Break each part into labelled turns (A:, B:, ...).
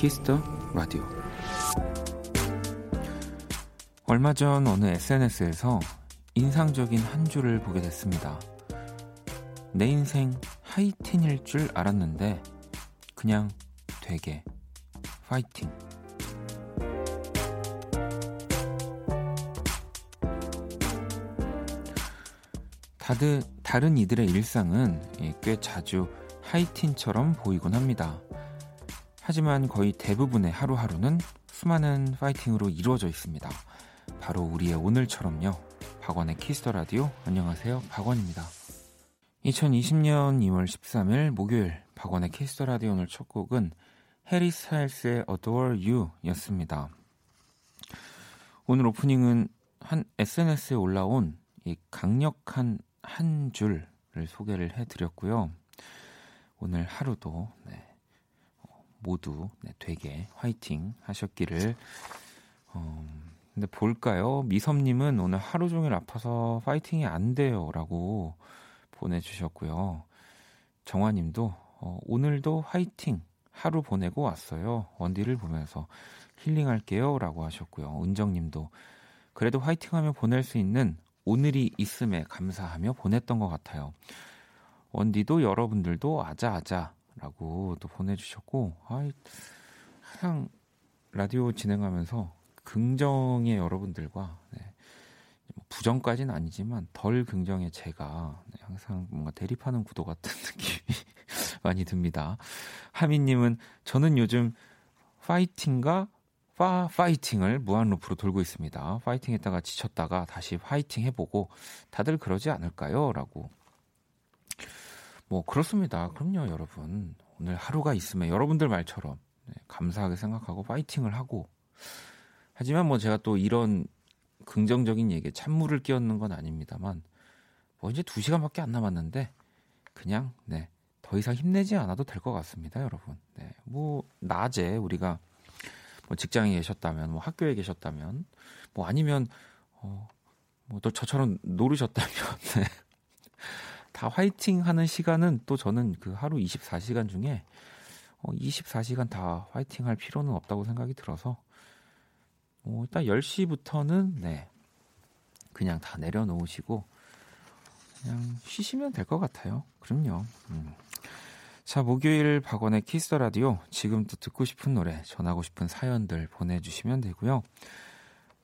A: 키스 더 라디오. 얼마 전 어느 SNS에서 인상적인 한 줄을 보게 됐습니다. 내 인생 하이틴일 줄 알았는데 그냥 되게 파이팅. 다들 다른 이들의 일상은 꽤 자주 하이틴처럼 보이곤 합니다. 하지만 거의 대부분의 하루하루는 수많은 파이팅으로 이루어져 있습니다. 바로 우리의 오늘처럼요. 박원의 키스 더 라디오 안녕하세요. 박원입니다. 2020년 2월 13일 목요일 박원의 키스 더 라디오 오늘 첫 곡은 해리 스타일스의 Adore You 였습니다. 오늘 오프닝은 한 SNS에 올라온 이 강력한 한 줄을 소개를 해드렸고요. 오늘 하루도 네, 어, 모두 네, 되게 화이팅 하셨기를. 어, 근데 볼까요? 미섭님은 오늘 하루 종일 아파서 파이팅이 안 돼요 라고 보내주셨고요. 정화님도 어, 오늘도 화이팅 하루 보내고 왔어요. 원디를 보면서 힐링할게요 라고 하셨고요. 은정님도 그래도 화이팅 하며 보낼 수 있는 오늘이 있음에 감사하며 보냈던 것 같아요. 원디도 여러분들도 아자아자 라고 또 보내주셨고, 아이, 항상 라디오 진행하면서 긍정의 여러분들과 네, 뭐 부정까지는 아니지만 덜 긍정의 제가 네, 항상 뭔가 대립하는 구도 같은 느낌이 많이 듭니다. 하미님은 저는 요즘 파이팅과 파, 파이팅을 무한루프로 돌고 있습니다. 파이팅 했다가 지쳤다가 다시 파이팅 해보고 다들 그러지 않을까요? 라고. 뭐, 그렇습니다. 그럼요, 여러분. 오늘 하루가 있으면 여러분들 말처럼 네, 감사하게 생각하고 파이팅을 하고. 하지만 뭐 제가 또 이런 긍정적인 얘기에 찬물을 끼얹는 건 아닙니다만, 뭐 이제 두 시간밖에 안 남았는데, 그냥, 네, 더 이상 힘내지 않아도 될 것 같습니다, 여러분. 네, 뭐, 낮에 우리가 뭐 직장에 계셨다면, 뭐 학교에 계셨다면, 뭐 아니면 어, 뭐또 저처럼 노르셨다면, 네. 다 화이팅 하는 시간은 또 저는 그 하루 24시간 중에 어, 24시간 다 화이팅 할 필요는 없다고 생각이 들어서, 어, 일단 10시부터는, 네. 그냥 다 내려놓으시고, 그냥 쉬시면 될 것 같아요. 그럼요. 음. 자, 목요일 박원의 키스 라디오. 지금도 듣고 싶은 노래, 전하고 싶은 사연들 보내 주시면 되고요.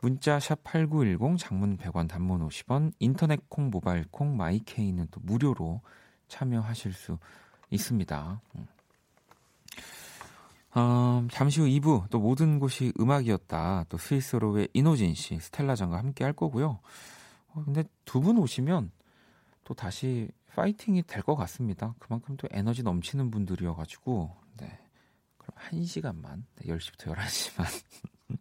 A: 문자 샵 8910, 장문 100원, 단문 50원, 인터넷 콩, 모바일 콩, 마이케이는 또 무료로 참여하실 수 있습니다. 음, 잠시 후 2부, 또 모든 곳이 음악이었다. 또 스윗소로우의 인호진 씨, 스텔라장과 함께 할 거고요. 어, 근데 두 분 오시면 또 다시 파이팅이 될 것 같습니다. 그만큼 또 에너지 넘치는 분들이어가지고, 네. 그럼 한 시간만, 네, 10시부터 11시만.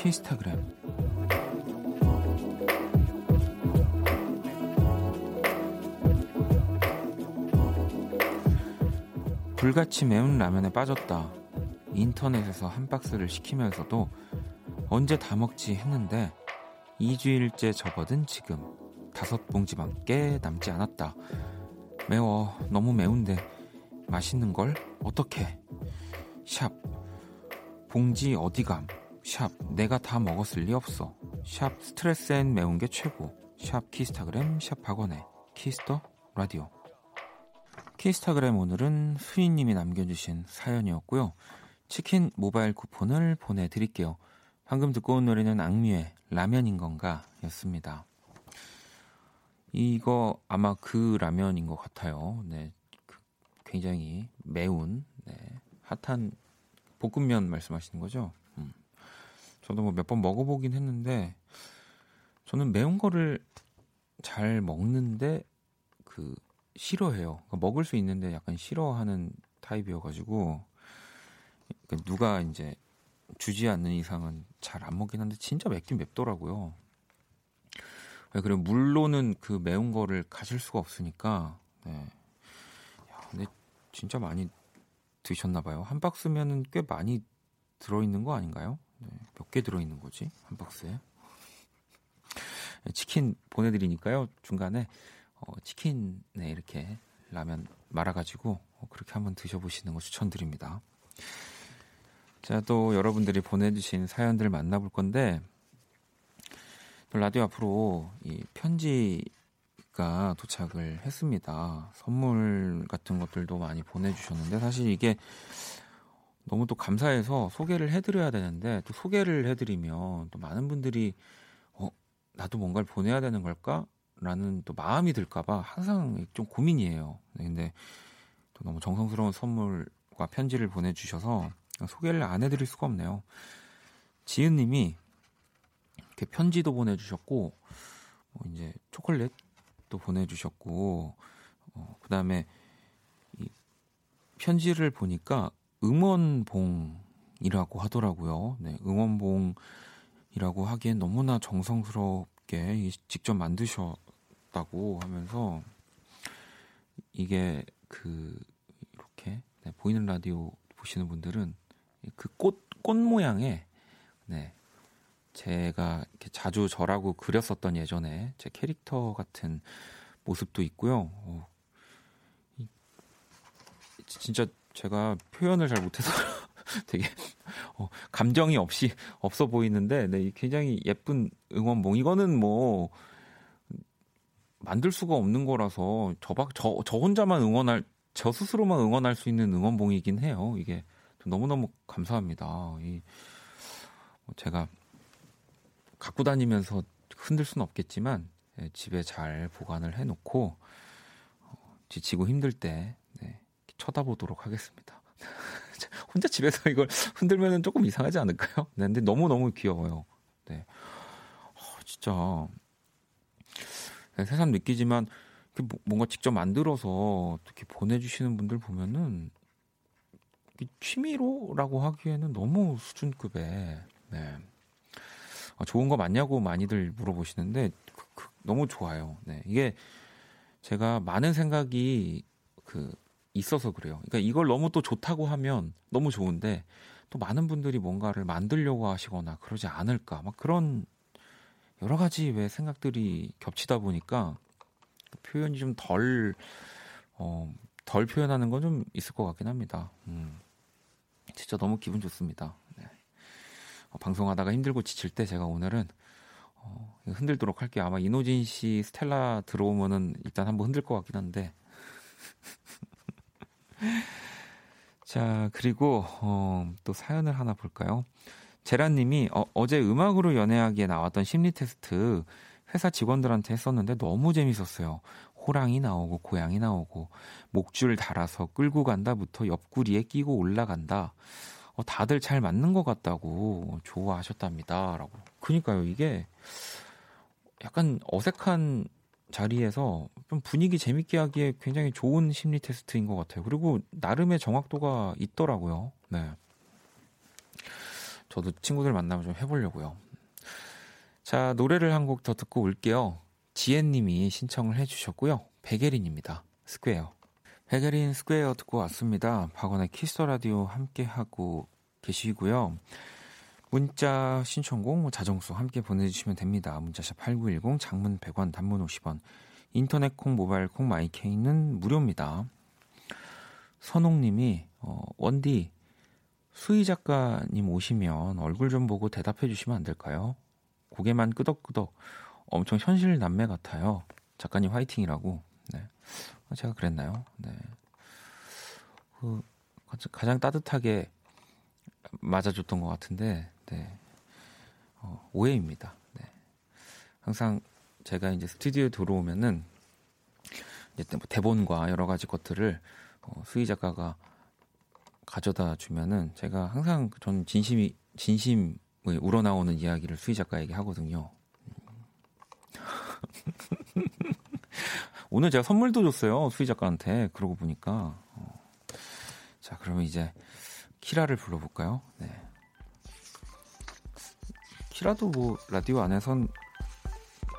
A: 키스타그램 불같이 매운 라면에 빠졌다. 인터넷에서 한 박스를 시키면서도 언제 다 먹지 했는데 2주일째 접어든 지금 다섯 봉지밖에 남지 않았다. 매워. 너무 매운데 맛있는 걸 어떡해? 샵 봉지 어디 감? 샵 내가 다 먹었을 리 없어. 샵 스트레스엔 매운 게 최고. 샵 키스타그램 샵 박원의 Kiss the Radio. 키스타그램 오늘은 수인님이 남겨주신 사연이었고요. 치킨 모바일 쿠폰을 보내드릴게요. 방금 듣고 온 노래는 악뮤의 라면인 건가 였습니다. 이거 아마 그 라면인 것 같아요. 네. 굉장히 매운, 네. 핫한 볶음면 말씀하시는 거죠? 음. 저도 뭐 몇 번 먹어보긴 했는데, 저는 매운 거를 잘 먹는데, 그, 싫어해요. 그러니까 먹을 수 있는데 약간 싫어하는 타입이어가지고 그러니까 누가 이제 주지 않는 이상은 잘 안 먹긴 한데 진짜 맵긴 맵더라고요. 왜 그래 물로는 그 매운 거를 가실 수가 없으니까 네. 야, 근데 진짜 많이 드셨나 봐요. 한 박스면은 꽤 많이 들어 있는 거 아닌가요? 네. 몇 개 들어 있는 거지? 한 박스에? 치킨 보내드리니까요. 중간에 어, 치킨에 이렇게 라면 말아가지고 어, 그렇게 한번 드셔보시는 거 추천드립니다. 자, 또 여러분들이 보내주신 사연들 만나볼 건데, 라디오 앞으로 이 편지가 도착을 했습니다. 선물 같은 것들도 많이 보내주셨는데, 사실 이게 너무 또 감사해서 소개를 해드려야 되는데, 또 소개를 해드리면 또 많은 분들이, 어, 나도 뭔가를 보내야 되는 걸까? 라는 또 마음이 들까봐 항상 좀 고민이에요. 네, 근데 또 너무 정성스러운 선물과 편지를 보내주셔서 소개를 안 해드릴 수가 없네요. 지은님이 이렇게 편지도 보내주셨고, 뭐 이제 초콜릿도 보내주셨고, 어, 그 다음에 이 편지를 보니까 응원봉이라고 하더라고요. 네, 응원봉이라고 하기엔 너무나 정성스럽게 직접 만드셨다고 하면서 이게 그 이렇게 네, 보이는 라디오 보시는 분들은 그 꽃, 꽃 모양의, 네. 제가 이렇게 자주 저라고 그렸었던 예전에 제 캐릭터 같은 모습도 있고요. 어, 이, 진짜 제가 표현을 잘 못해서 되게 어, 감정이 없이 없어 보이는데 네, 굉장히 예쁜 응원봉. 이거는 뭐 만들 수가 없는 거라서 저박 저, 저 혼자만 응원할 저 스스로만 응원할 수 있는 응원봉이긴 해요. 이게 너무너무 감사합니다. 이뭐 제가 갖고 다니면서 흔들 수는 없겠지만 예, 집에 잘 보관을 해놓고 어, 지치고 힘들 때 네, 쳐다보도록 하겠습니다. 혼자 집에서 이걸 흔들면 조금 이상하지 않을까요? 네, 근데 너무너무 귀여워요. 네. 어, 진짜 네, 새삼 느끼지만 뭔가 직접 만들어서 이렇게 보내주시는 분들 보면은 취미로라고 하기에는 너무 수준급의 네. 아, 좋은 거 맞냐고 많이들 물어보시는데 그, 그, 너무 좋아요. 네. 이게 제가 많은 생각이 그 있어서 그래요. 그러니까 이걸 너무 또 좋다고 하면 너무 좋은데 또 많은 분들이 뭔가를 만들려고 하시거나 그러지 않을까 막 그런 여러 가지 왜 생각들이 겹치다 보니까 그 표현이 좀 덜 어, 덜 표현하는 건 좀 있을 것 같긴 합니다. 음. 진짜 너무 기분 좋습니다. 네. 어, 방송하다가 힘들고 지칠 때 제가 오늘은 어, 흔들도록 할게요. 아마 이노진 씨 스텔라 들어오면은 일단 한번 흔들 것 같긴 한데. 자, 그리고 어, 또 사연을 하나 볼까요? 제라님이 어, 어제 음악으로 연애하기에 나왔던 심리 테스트 회사 직원들한테 했었는데 너무 재밌었어요. 호랑이 나오고 고양이 나오고 목줄 달아서 끌고 간다부터 옆구리에 끼고 올라간다. 어, 다들 잘 맞는 것 같다고 좋아하셨답니다. 라고. 그니까요, 이게 약간 어색한 자리에서 좀 분위기 재밌게 하기에 굉장히 좋은 심리 테스트인 것 같아요. 그리고 나름의 정확도가 있더라고요. 네. 저도 친구들 만나면 좀 해보려고요. 자, 노래를 한 곡 더 듣고 올게요. 지혜님이 신청을 해주셨고요. 백예린입니다. Square. 백예린 Square 듣고 왔습니다. 박원의 Kiss the Radio 함께 하고 계시고요. 문자 신청곡 뭐 자정수 함께 보내주시면 됩니다. 문자샵 8910 장문 100원 단문 50원 인터넷 콩 모바일 콩 마이케이는 무료입니다. 선홍님이 어, 원디 수희 작가님 오시면 얼굴 좀 보고 대답해 주시면 안 될까요? 고개만 끄덕끄덕 엄청 현실 남매 같아요. 작가님 화이팅이라고. 네. 제가 그랬나요? 네. 그 가장 따뜻하게 맞아줬던 것 같은데, 네. 어, 오해입니다. 네. 항상 제가 이제 스튜디오에 들어오면은 이제 뭐 대본과 여러 가지 것들을 어, 수희 작가가 가져다 주면은 제가 항상 전 진심이 진심이 우러나오는 이야기를 수희 작가에게 하거든요. 오늘 제가 선물도 줬어요. 수희 작가한테. 그러고 보니까. 어. 자, 그러면 이제 키라를 불러볼까요? 네. 키라도 뭐 라디오 안에선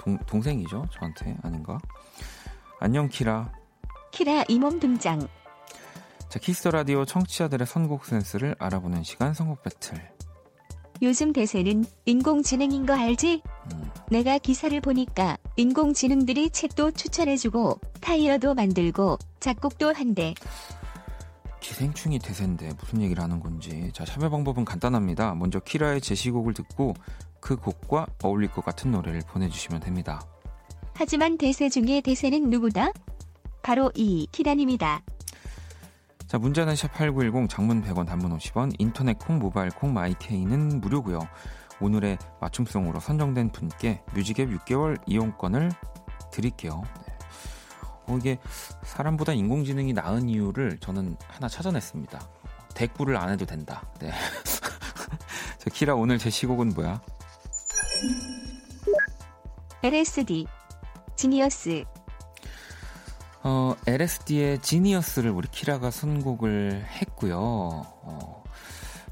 A: 동, 동생이죠. 저한테 아닌가? 안녕 키라.
B: 키라 이몸 등장.
A: 자, Kiss the Radio 청취자들의 선곡 센스를 알아보는 시간 선곡 배틀.
B: 요즘 대세는 인공지능인 거 알지? 음. 내가 기사를 보니까 인공지능들이 책도 추천해주고 타이어도 만들고 작곡도 한대.
A: 기생충이 대세인데 무슨 얘기를 하는 건지. 자, 참여 방법은 간단합니다. 먼저 키라의 제시곡을 듣고 그 곡과 어울릴 것 같은 노래를 보내주시면 됩니다.
B: 하지만 대세 중에 대세는 누구다? 바로 이 키라님이다.
A: 자, 문자는 샵8910 장문 100원 단문 50원 인터넷 콩 모바일 콩 마이케이는 무료고요. 오늘의 맞춤송으로 선정된 분께 뮤직앱 6개월 이용권을 드릴게요. 네. 어, 이게 사람보다 인공지능이 나은 이유를 저는 하나 찾아냈습니다. 대꾸를 안 해도 된다. 네. 자, 키라 오늘 제 시곡은 뭐야?
B: LSD 지니어스
A: 어, LSD의 지니어스를 우리 키라가 선곡을 했고요. 어,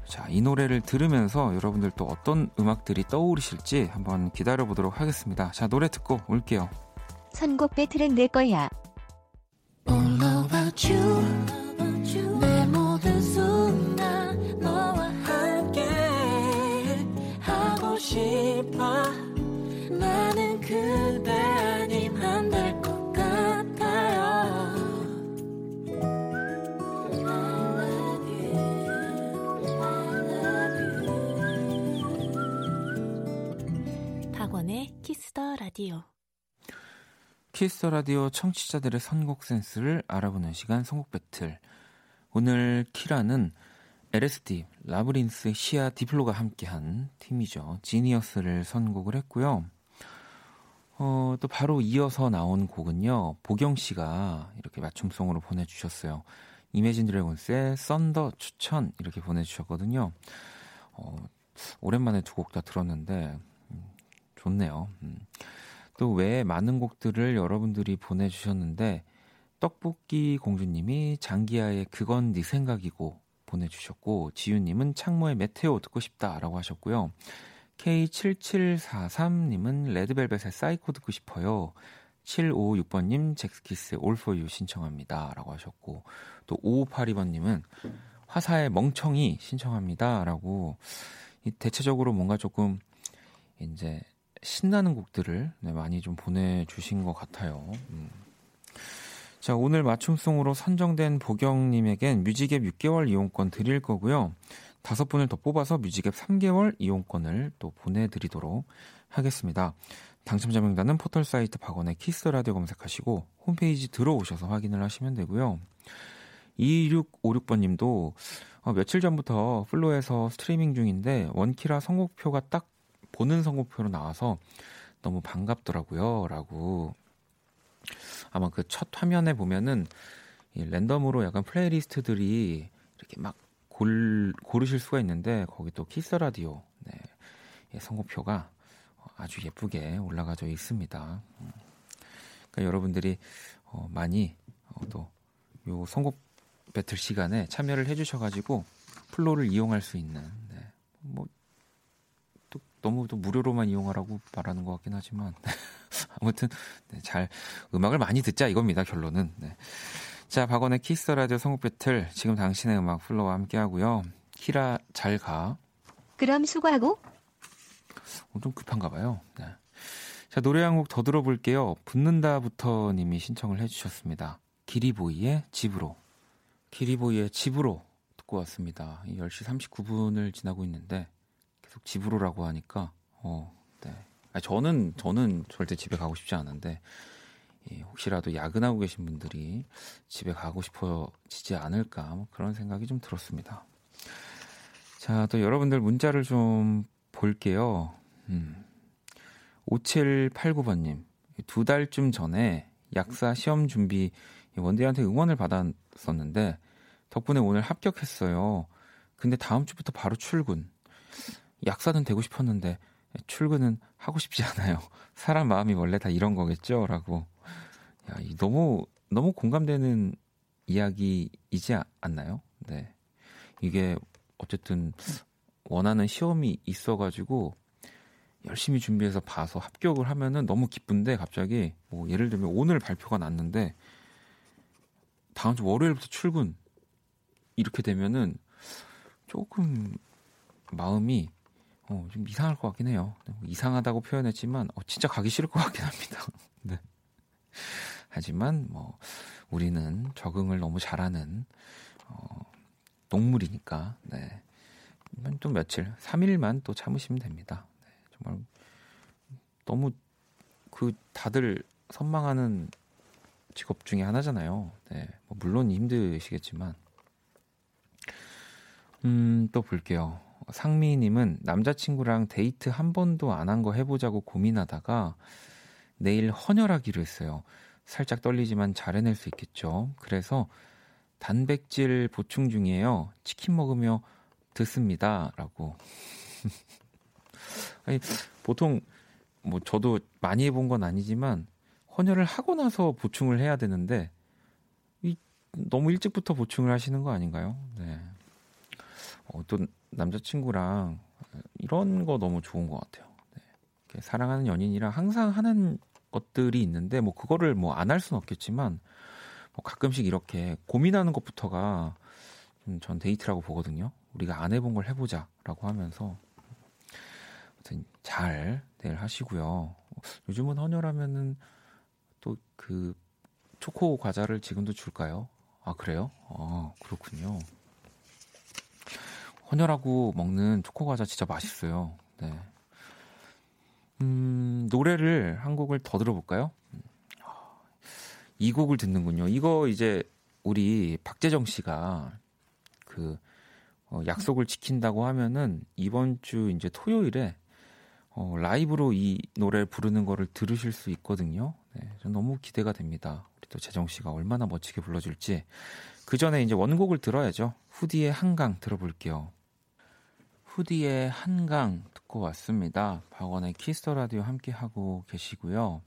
A: 자, 이 노래를 들으면서 여러분들 또 어떤 음악들이 떠오르실지 한번 기다려 보도록 하겠습니다. 자, 노래 듣고 올게요.
B: 선곡 배틀은 내 거야. 라디오.
A: Kiss the Radio 청취자들의 선곡 센스를 알아보는 시간 선곡 배틀. 오늘 키라는 LSD, Labrinth, Sia, Diplo가 함께한 팀이죠. Genius를 선곡을 했고요. 어, 또 바로 이어서 나온 곡은요. 보경 씨가 이렇게 맞춤송으로 보내주셨어요. Imagine Dragons의 Thunder 추천 이렇게 보내주셨거든요. 어, 오랜만에 두 곡 다 들었는데 좋네요. 음. 또 외에 많은 곡들을 여러분들이 보내주셨는데 떡볶이 공주님이 장기하의 그건 네 생각이고 보내주셨고 지윤님은 창모의 METEOR 듣고 싶다라고 하셨고요. K7743님은 레드벨벳의 사이코 듣고 싶어요. 756번님 젝스키스의 All 신청합니다. 라고 하셨고 또 5582번님은 화사의 멍청이 신청합니다. 라고 대체적으로 뭔가 조금 이제 신나는 곡들을 네, 많이 좀 보내주신 것 같아요. 음. 자, 오늘 맞춤송으로 선정된 보경님에겐 music app 6개월 이용권 드릴 거고요. 다섯 분을 더 뽑아서 music app 3개월 이용권을 또 보내드리도록 하겠습니다. 당첨자 명단은 포털 사이트 박원의 Kiss the Radio 검색하시고 홈페이지 들어오셔서 확인을 하시면 되고요. 2656번 님도 어, 며칠 전부터 FLO에서 스트리밍 중인데 원키라 선곡표가 딱 보는 선곡표로 나와서 너무 반갑더라고요. 라고. 아마 그 첫 화면에 보면은 이 random으로 약간 playlist들이 이렇게 막 골, 고르실 수가 있는데 거기 또 Kiss the Radio 네, 선곡표가 아주 예쁘게 올라가져 있습니다. 음. 그러니까 여러분들이 어, 많이 어, 또요 선곡 배틀 시간에 참여를 해주셔가지고 FLO를 이용할 수 있는 네, 뭐 너무 또 무료로만 이용하라고 말하는 것 같긴 하지만 아무튼 네, 잘 음악을 많이 듣자 이겁니다 결론은. 네. 자 박원의 Kiss the Radio 선곡 배틀 지금 당신의 음악 FLO와 함께 하고요. 키라 잘 가.
B: 그럼 수고하고.
A: 어, 좀 급한가 봐요. 네. 자 노래 한 곡 더 들어볼게요. 붙는다부터 님이 신청을 해주셨습니다. 기리보이의 집으로. 기리보이의 집으로 듣고 왔습니다. 10시 39분을 지나고 있는데 계속 집으로라고 하니까 어, 네. 아니, 저는 저는 절대 집에 가고 싶지 않은데 예, 혹시라도 야근하고 계신 분들이 집에 가고 싶어지지 않을까 뭐 그런 생각이 좀 들었습니다. 자, 또 여러분들 문자를 좀 볼게요. 음. 5789번님, 두 달쯤 전에 약사 시험 준비 원대한테 응원을 받았었는데 덕분에 오늘 합격했어요. 근데 다음 주부터 바로 출근. 약사는 되고 싶었는데 출근은 하고 싶지 않아요. 사람 마음이 원래 다 이런 거겠죠? 라고. 야, 너무 너무 공감되는 이야기이지 않나요? 네. 이게 어쨌든 원하는 시험이 있어 가지고 열심히 준비해서 봐서 합격을 하면은 너무 기쁜데 갑자기 뭐 예를 들면 오늘 발표가 났는데 다음 주 월요일부터 출근 이렇게 되면은 조금 마음이 어, 좀 이상할 것 같긴 해요. 뭐 이상하다고 표현했지만 어, 진짜 가기 싫을 것 같긴 합니다. 네. 하지만 뭐 우리는 적응을 너무 잘하는 어, 동물이니까 네. 또 며칠, 3일만 또 참으시면 됩니다. 네, 정말 너무 그 다들 선망하는 직업 중에 하나잖아요. 네, 뭐 물론 힘드시겠지만 음, 또 볼게요. 상미님은 남자친구랑 데이트 한 번도 안 한 거 해보자고 고민하다가 내일 헌혈하기로 했어요. 살짝 떨리지만 잘 해낼 수 있겠죠. 그래서 단백질 보충 중이에요. 치킨 먹으며 듣습니다. 라고. 아니, 보통, 뭐, 저도 많이 해본 건 아니지만, 헌혈을 하고 나서 보충을 해야 되는데, 이, 너무 일찍부터 보충을 하시는 거 아닌가요? 네. 어, 또, 남자친구랑 이런 거 너무 좋은 것 같아요. 네. 사랑하는 연인이랑 항상 하는 것들이 있는데, 뭐, 그거를 뭐 안 할 수는 없겠지만, 뭐 가끔씩 이렇게 고민하는 것부터가 전 데이트라고 보거든요. 우리가 안 해본 걸 해보자라고 하면서 아무튼 잘 내일 하시고요. 요즘은 헌혈하면은 또 그 초코 과자를 지금도 줄까요? 아 그래요? 아 그렇군요. 헌혈하고 먹는 초코 과자 진짜 맛있어요. 네. 음, 노래를 한 곡을 더 들어볼까요? 이 곡을 듣는군요. 이거 이제 우리 박재정 씨가 그 어, 약속을 지킨다고 하면은 이번 주 이제 토요일에 어, 라이브로 이 노래 부르는 거를 들으실 수 있거든요. 네, 전 너무 기대가 됩니다. 우리 또 재정 씨가 얼마나 멋지게 불러줄지. 그 전에 이제 원곡을 들어야죠. 후디의 한강 들어볼게요. 후디의 한강 듣고 왔습니다. 박원의 Kiss the Radio 함께 하고 계시고요.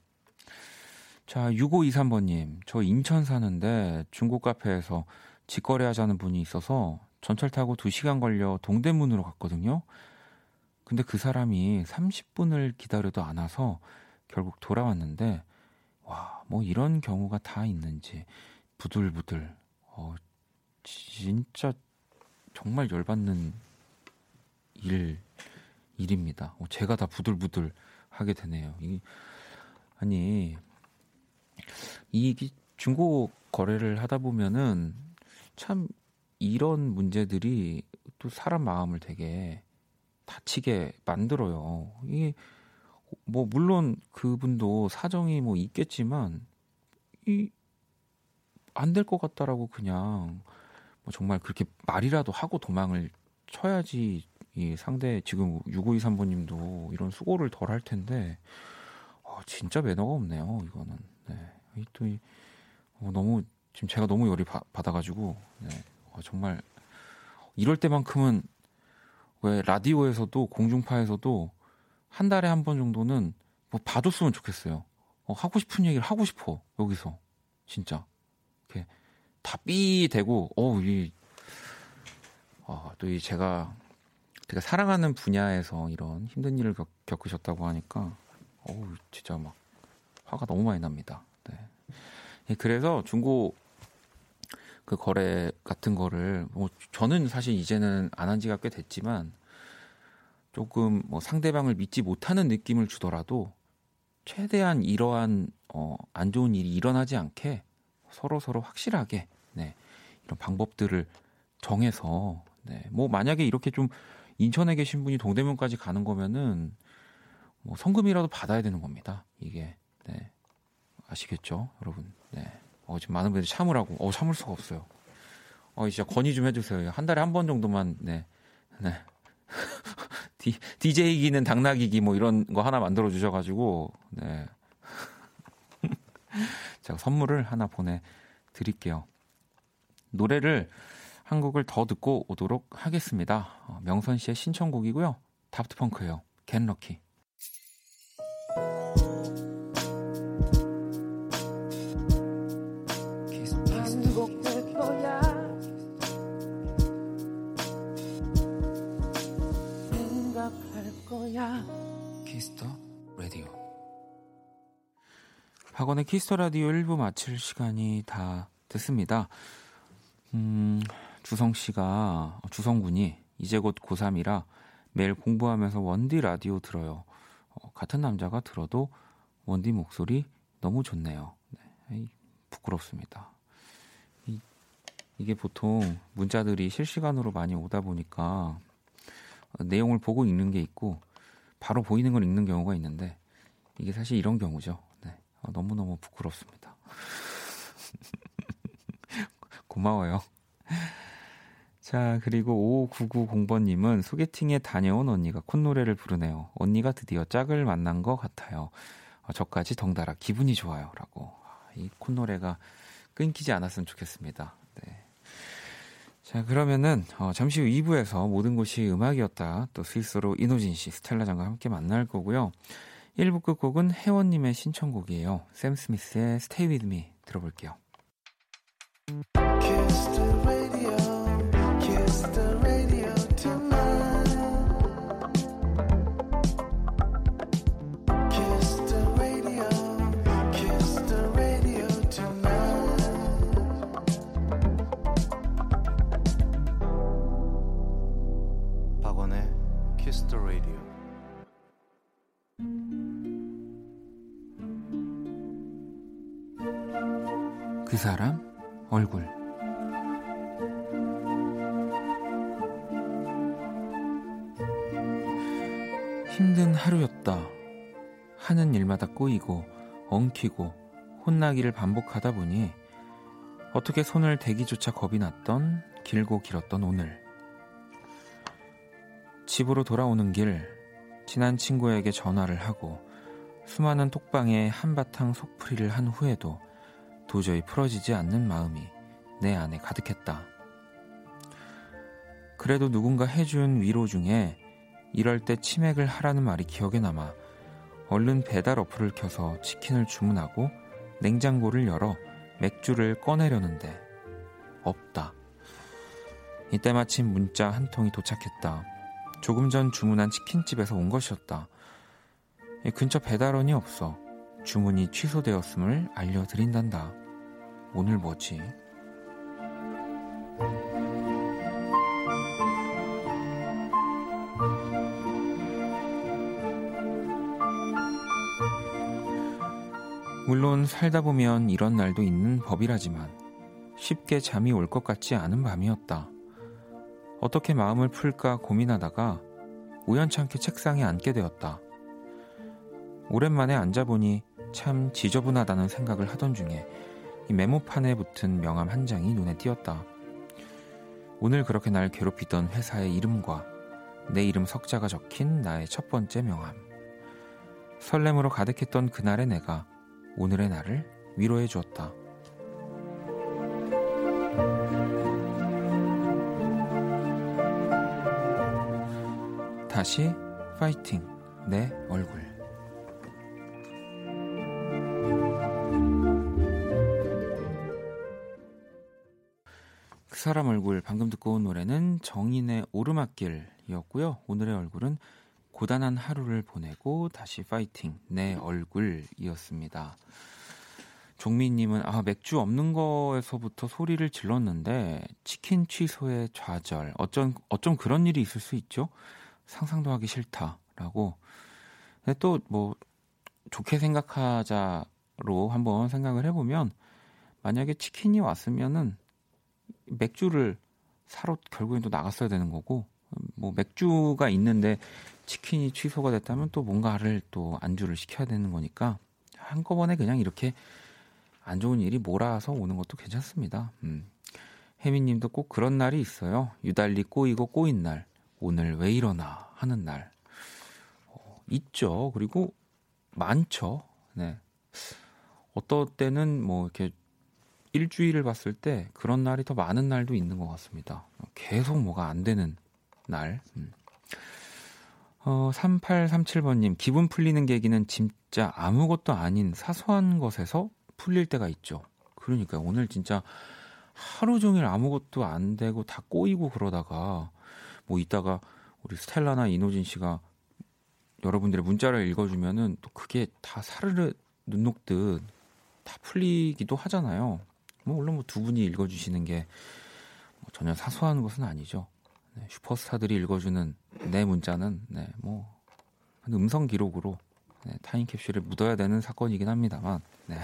A: 자, 6523번님. 저 인천 사는데 중국 카페에서 직거래 하자는 분이 있어서 전철 타고 2시간 걸려 동대문으로 갔거든요. 근데 그 사람이 30분을 기다려도 안 와서 결국 돌아왔는데, 와, 뭐 이런 경우가 다 있는지, 부들부들. 어, 진짜 정말 열받는 일, 일입니다. 어, 제가 다 부들부들 하게 되네요. 이, 아니, 이 중고 거래를 하다 보면은 참 이런 문제들이 또 사람 마음을 되게 다치게 만들어요. 이게 뭐 물론 그분도 사정이 뭐 있겠지만 이 안 될 것 같다라고 그냥 뭐 정말 그렇게 말이라도 하고 도망을 쳐야지 이 상대 지금 6523번님도 이런 수고를 덜 할 텐데 어, 진짜 매너가 없네요 이거는 네. 또 이, 어, 너무 지금 제가 너무 열이 바, 받아가지고 네. 어, 정말 이럴 때만큼은 왜 라디오에서도 공중파에서도 한 달에 한 번 정도는 뭐 봐줬으면 좋겠어요. 어, 하고 싶은 얘기를 하고 싶어 여기서 진짜 이렇게 다삐 되고 어이 어, 또 이 제가 제가 사랑하는 분야에서 이런 힘든 일을 겪, 겪으셨다고 하니까 어우 진짜 막 화가 너무 많이 납니다. 네. 예, 그래서 중고 그 거래 같은 거를 뭐 저는 사실 이제는 안 한 지가 꽤 됐지만 조금 뭐 상대방을 믿지 못하는 느낌을 주더라도 최대한 이러한 어, 안 좋은 일이 일어나지 않게 서로 서로 확실하게 네, 이런 방법들을 정해서 네, 뭐 만약에 이렇게 좀 인천에 계신 분이 동대문까지 가는 거면은 뭐 성금이라도 받아야 되는 겁니다. 이게 네. 아시겠죠, 여러분? 네. 어, 지금 많은 분들이 참으라고. 어, 참을 수가 없어요. 어, 진짜 건의 좀 해주세요. 한 달에 한 번 정도만, 네. 네. 디, DJ기는 당나귀기 뭐 이런 거 하나 만들어 주셔가지고, 네. 제가 선물을 하나 보내드릴게요. 노래를 한 곡을 더 듣고 오도록 하겠습니다. 어, 명선 씨의 신청곡이고요. Lucky. 행복될 거야 생각할 거야 Kiss the Radio 박원의 Kiss the Radio 1부 마칠 시간이 다 됐습니다. 음, 주성 씨가 주성 군이 이제 곧 고3이라 매일 공부하면서 원디 라디오 들어요. 어, 같은 남자가 들어도 원디 목소리 너무 좋네요. 네, 부끄럽습니다. 이, 이게 보통 문자들이 실시간으로 많이 오다 보니까 내용을 보고 읽는 게 있고 바로 보이는 걸 읽는 경우가 있는데 이게 사실 이런 경우죠. 네, 어, 너무너무 부끄럽습니다. 고마워요. 자, 그리고 5990번님은 소개팅에 다녀온 언니가 콧노래를 부르네요. 언니가 드디어 짝을 만난 것 같아요. 어, 저까지 덩달아 기분이 좋아요. 라고. 이 콧노래가 끊기지 않았으면 좋겠습니다. 네. 자, 그러면은, 어, 잠시 후 2부에서 모든 곳이 음악이었다. 또 스위스로 이노진 씨, 스텔라 장과 함께 만날 거고요. 1부 끝곡은 혜원님의 신청곡이에요. 샘 스미스의 Stay With Me 들어볼게요. 그 사람 얼굴 힘든 하루였다. 하는 일마다 꼬이고 엉키고 혼나기를 반복하다 보니 어떻게 손을 대기조차 겁이 났던 길고 길었던 오늘. 집으로 돌아오는 길 친한 친구에게 전화를 하고 수많은 톡방에 한바탕 속풀이를 한 후에도 도저히 풀어지지 않는 마음이 내 안에 가득했다. 그래도 누군가 해준 위로 중에 이럴 때 치맥을 하라는 말이 기억에 남아 얼른 배달 어플을 켜서 치킨을 주문하고 냉장고를 열어 맥주를 꺼내려는데 없다. 이때 마침 문자 한 통이 도착했다. 조금 전 주문한 치킨집에서 온 것이었다. 근처 배달원이 없어 주문이 취소되었음을 알려드린단다. 오늘 뭐지? 물론 살다 보면 이런 날도 있는 법이라지만 쉽게 잠이 올 것 같지 않은 밤이었다. 어떻게 마음을 풀까 고민하다가 우연찮게 책상에 앉게 되었다. 오랜만에 앉아보니 참 지저분하다는 생각을 하던 중에 이 메모판에 붙은 명함 한 장이 눈에 띄었다. 오늘 그렇게 날 괴롭히던 회사의 이름과 내 이름 석자가 적힌 나의 첫 번째 명함. 설렘으로 가득했던 그날의 내가 오늘의 나를 위로해 주었다. 다시 파이팅 내 얼굴 사람 얼굴 방금 듣고 온 노래는 정인의 오르막길이었고요. 오늘의 얼굴은 고단한 하루를 보내고 다시 파이팅 내 얼굴이었습니다. 종민님은 아 맥주 없는 거에서부터 소리를 질렀는데 치킨 취소의 좌절 어쩜 어쩜 그런 일이 있을 수 있죠? 상상도 하기 싫다라고. 근데 또 뭐 좋게 생각하자로 한번 생각을 해보면 만약에 치킨이 왔으면은 맥주를 사러 결국엔 또 나갔어야 되는 거고 뭐 맥주가 있는데 치킨이 취소가 됐다면 또 뭔가를 또 안주를 시켜야 되는 거니까 한꺼번에 그냥 이렇게 안 좋은 일이 몰아서 오는 것도 괜찮습니다. 음. 혜미님도 꼭 그런 날이 있어요. 유달리 꼬이고 꼬인 날, 오늘 왜 이러나 하는 날 어, 있죠. 그리고 많죠. 네. 어떤 때는 뭐 이렇게 일주일을 봤을 때 그런 날이 더 많은 날도 있는 것 같습니다. 계속 뭐가 안 되는 날. 음. 어, 3837번님, 기분 풀리는 계기는 진짜 아무것도 아닌 사소한 것에서 풀릴 때가 있죠. 그러니까 오늘 진짜 하루 종일 아무것도 안 되고 다 꼬이고 그러다가 뭐 이따가 우리 스텔라나 이노진 씨가 여러분들의 문자를 읽어주면은 또 그게 다 사르르 눈 녹듯 다 풀리기도 하잖아요. 뭐 물론 뭐 두 분이 읽어주시는 게뭐 전혀 사소한 것은 아니죠. 네, 슈퍼스타들이 읽어주는 내 문자는 네, 뭐 음성 기록으로 네, 타임캡슐에 묻어야 되는 사건이긴 합니다만. 네.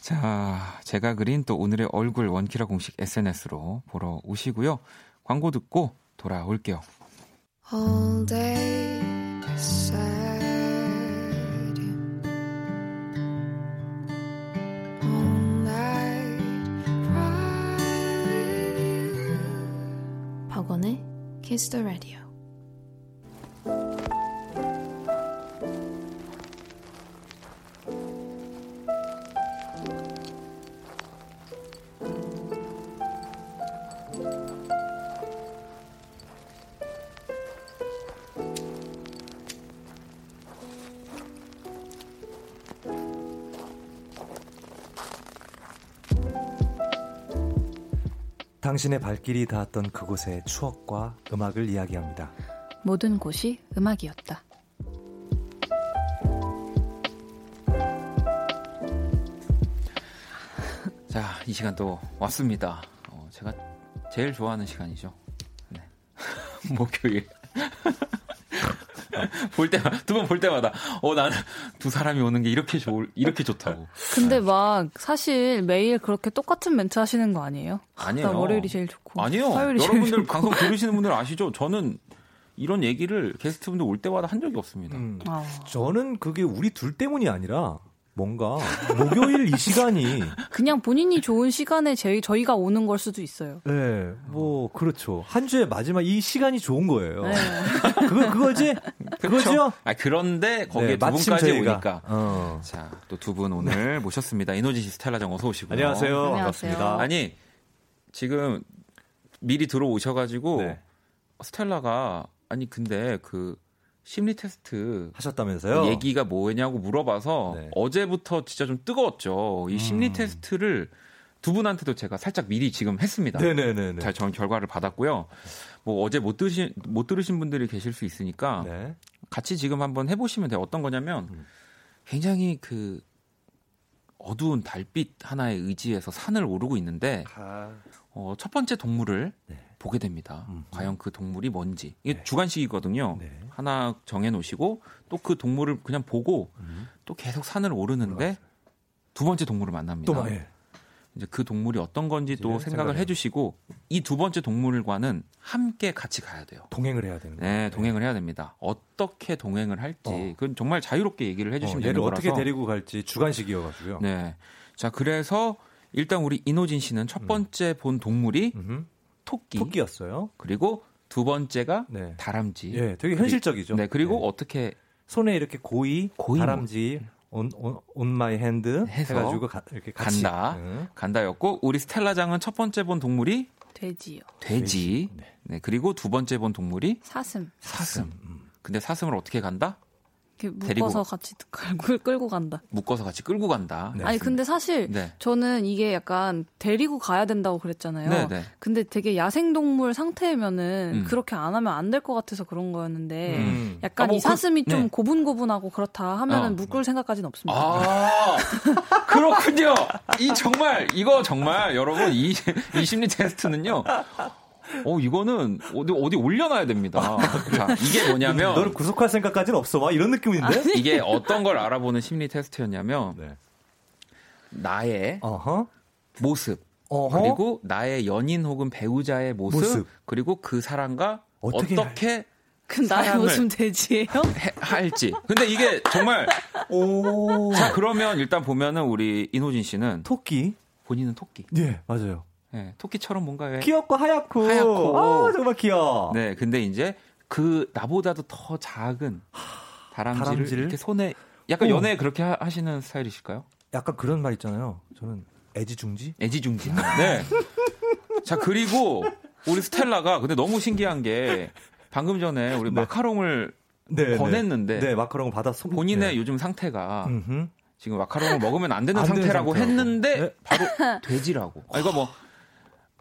A: 자, 제가 그린 또 오늘의 얼굴 원키라 공식 SNS로 보러 오시고요. 광고 듣고 돌아올게요. All day sad. All night cry. 박원의 Kiss the Radio.
C: 당신의 발길이 닿았던 그곳의 추억과 음악을 이야기합니다.
D: 모든 곳이 음악이었다.
A: 자, 이 시간 또 왔습니다. 어, 제가 제일 좋아하는 시간이죠. 네. 목요일. 볼 때마다 두번 볼 때마다 어 나는 두 사람이 오는 게 이렇게 좋을 이렇게 좋다고.
D: 근데 막 사실 매일 그렇게 똑같은 멘트 하시는 거 아니에요?
A: 아니에요.
D: 나 월요일이 제일 좋고.
A: 아니요. 여러분들 방송 들으시는 분들 아시죠? 저는 이런 얘기를 게스트분들 올 때마다 한 적이 없습니다. 음,
C: 아. 저는 그게 우리 둘 때문이 아니라 뭔가 목요일 이 시간이
D: 그냥 본인이 좋은 시간에 저희 저희가 오는 걸 수도 있어요.
C: 네, 뭐 그렇죠. 한 주의 마지막 이 시간이 좋은 거예요. 네. 그거 그거지? 그거죠?
A: 아 그런데 거기에 네, 두 분까지 저희가. 오니까. 어. 자, 또 두 분 오늘 모셨습니다. 이노진 씨, 스텔라장 어서 오시고요.
C: 안녕하세요. 반갑습니다.
A: 아니 지금 미리 들어오셔가지고 네. 스텔라가 아니 근데 그 심리 테스트
C: 하셨다면서요?
A: 얘기가 뭐냐고 물어봐서 네. 어제부터 진짜 좀 뜨거웠죠. 이 심리 음. 테스트를 두 분한테도 제가 살짝 미리 지금 했습니다.
C: 네네네.
A: 잘 전 결과를 받았고요. 뭐 어제 못 들으신 못 들으신 분들이 계실 수 있으니까 네. 같이 지금 한번 해보시면 돼요. 어떤 거냐면 음. 굉장히 그 어두운 달빛 하나에 의지해서 산을 오르고 있는데 아. 어, 첫 번째 동물을 네. 보게 됩니다. 음. 과연 그 동물이 뭔지. 이게 네. 주관식이거든요. 네. 하나 정해 놓으시고 또 그 동물을 그냥 보고 음. 또 계속 산을 오르는데 두 번째 동물을 만납니다. 또 예. 이제 그 동물이 어떤 건지 또 생각을 해 주시고 이 두 번째 동물과는 함께 같이 가야 돼요.
C: 동행을 해야 되는
A: 거예요. 네, 동행을 해야 됩니다. 어떻게 동행을 할지 어. 그건 정말 자유롭게 얘기를 해 주시면 어, 되는
C: 거라서 어떻게 데리고 갈지 주관식이어 가지고요.
A: 네. 자, 그래서 일단 우리 이노진 씨는 첫 음. 번째 음. 본 동물이 음. 토끼.
C: 토끼였어요.
A: 그리고 두 번째가 네. 다람쥐.
C: 예, 되게 현실적이죠.
A: 네, 그리고 네. 어떻게
C: 손에 이렇게 고이, 고이 다람쥐, on, on, on my hand 해가지고 가, 이렇게 같이.
A: 간다. 네. 간다였고 우리 스텔라장은 첫 번째 본 동물이
D: 돼지요.
A: 돼지. 돼지. 네. 네. 그리고 두 번째 본 동물이
D: 사슴.
A: 사슴. 음. 근데 사슴을 어떻게 간다?
D: 이렇게 묶어서 같이 끌고, 끌고 간다.
A: 묶어서 같이 끌고 간다.
D: 네. 아니 근데 사실 네. 저는 이게 약간 데리고 가야 된다고 그랬잖아요. 네, 네. 근데 되게 야생동물 상태면은 음. 그렇게 안 하면 안 될 것 같아서 그런 거였는데 음. 약간 아, 뭐 이 사슴이 그, 좀 네. 고분고분하고 그렇다 하면은 어. 묶을 생각까지는 없습니다.
A: 아 그렇군요. 이 정말 이거 정말 여러분 이, 이 심리 테스트는요. 어 이거는 어디 어디 올려놔야 됩니다. 자 이게 뭐냐면
C: 너를 구속할 생각까지는 없어. 막 이런 느낌인데 아니.
A: 이게 어떤 걸 알아보는 심리 테스트였냐면 네. 나의 어허. 모습 어허? 그리고 나의 연인 혹은 배우자의 모습, 모습. 그리고 그 사람과 어떻게, 어떻게
D: 그 나의 모습 돼지예요?
A: 할지. 근데 이게 정말 오. 자 그러면 일단 보면은 우리 이노진 씨는
C: 토끼
A: 본인은 토끼.
C: 네 맞아요.
A: 네, 토끼처럼 뭔가 왜
C: 귀엽고 하얗고 하얗고 아 정말 귀여워.
A: 네, 근데 이제 그 나보다도 더 작은 다람쥐를, 다람쥐를? 이렇게 손에 약간 오. 연애 그렇게 하, 시는 스타일이실까요?
C: 약간 그런 말 있잖아요. 저는 애지중지?
A: 애지중지. 네. 자 그리고 우리 스텔라가 근데 너무 신기한 게 방금 전에 우리 네. 마카롱을 네, 네. 권했는데
C: 네, 마카롱을 받았
A: 본인의 네. 요즘 상태가 음흠. 지금 마카롱을 먹으면 안 되는 안 상태라고 상태라고. 했는데 네? 바로 돼지라고. 아, 이거 뭐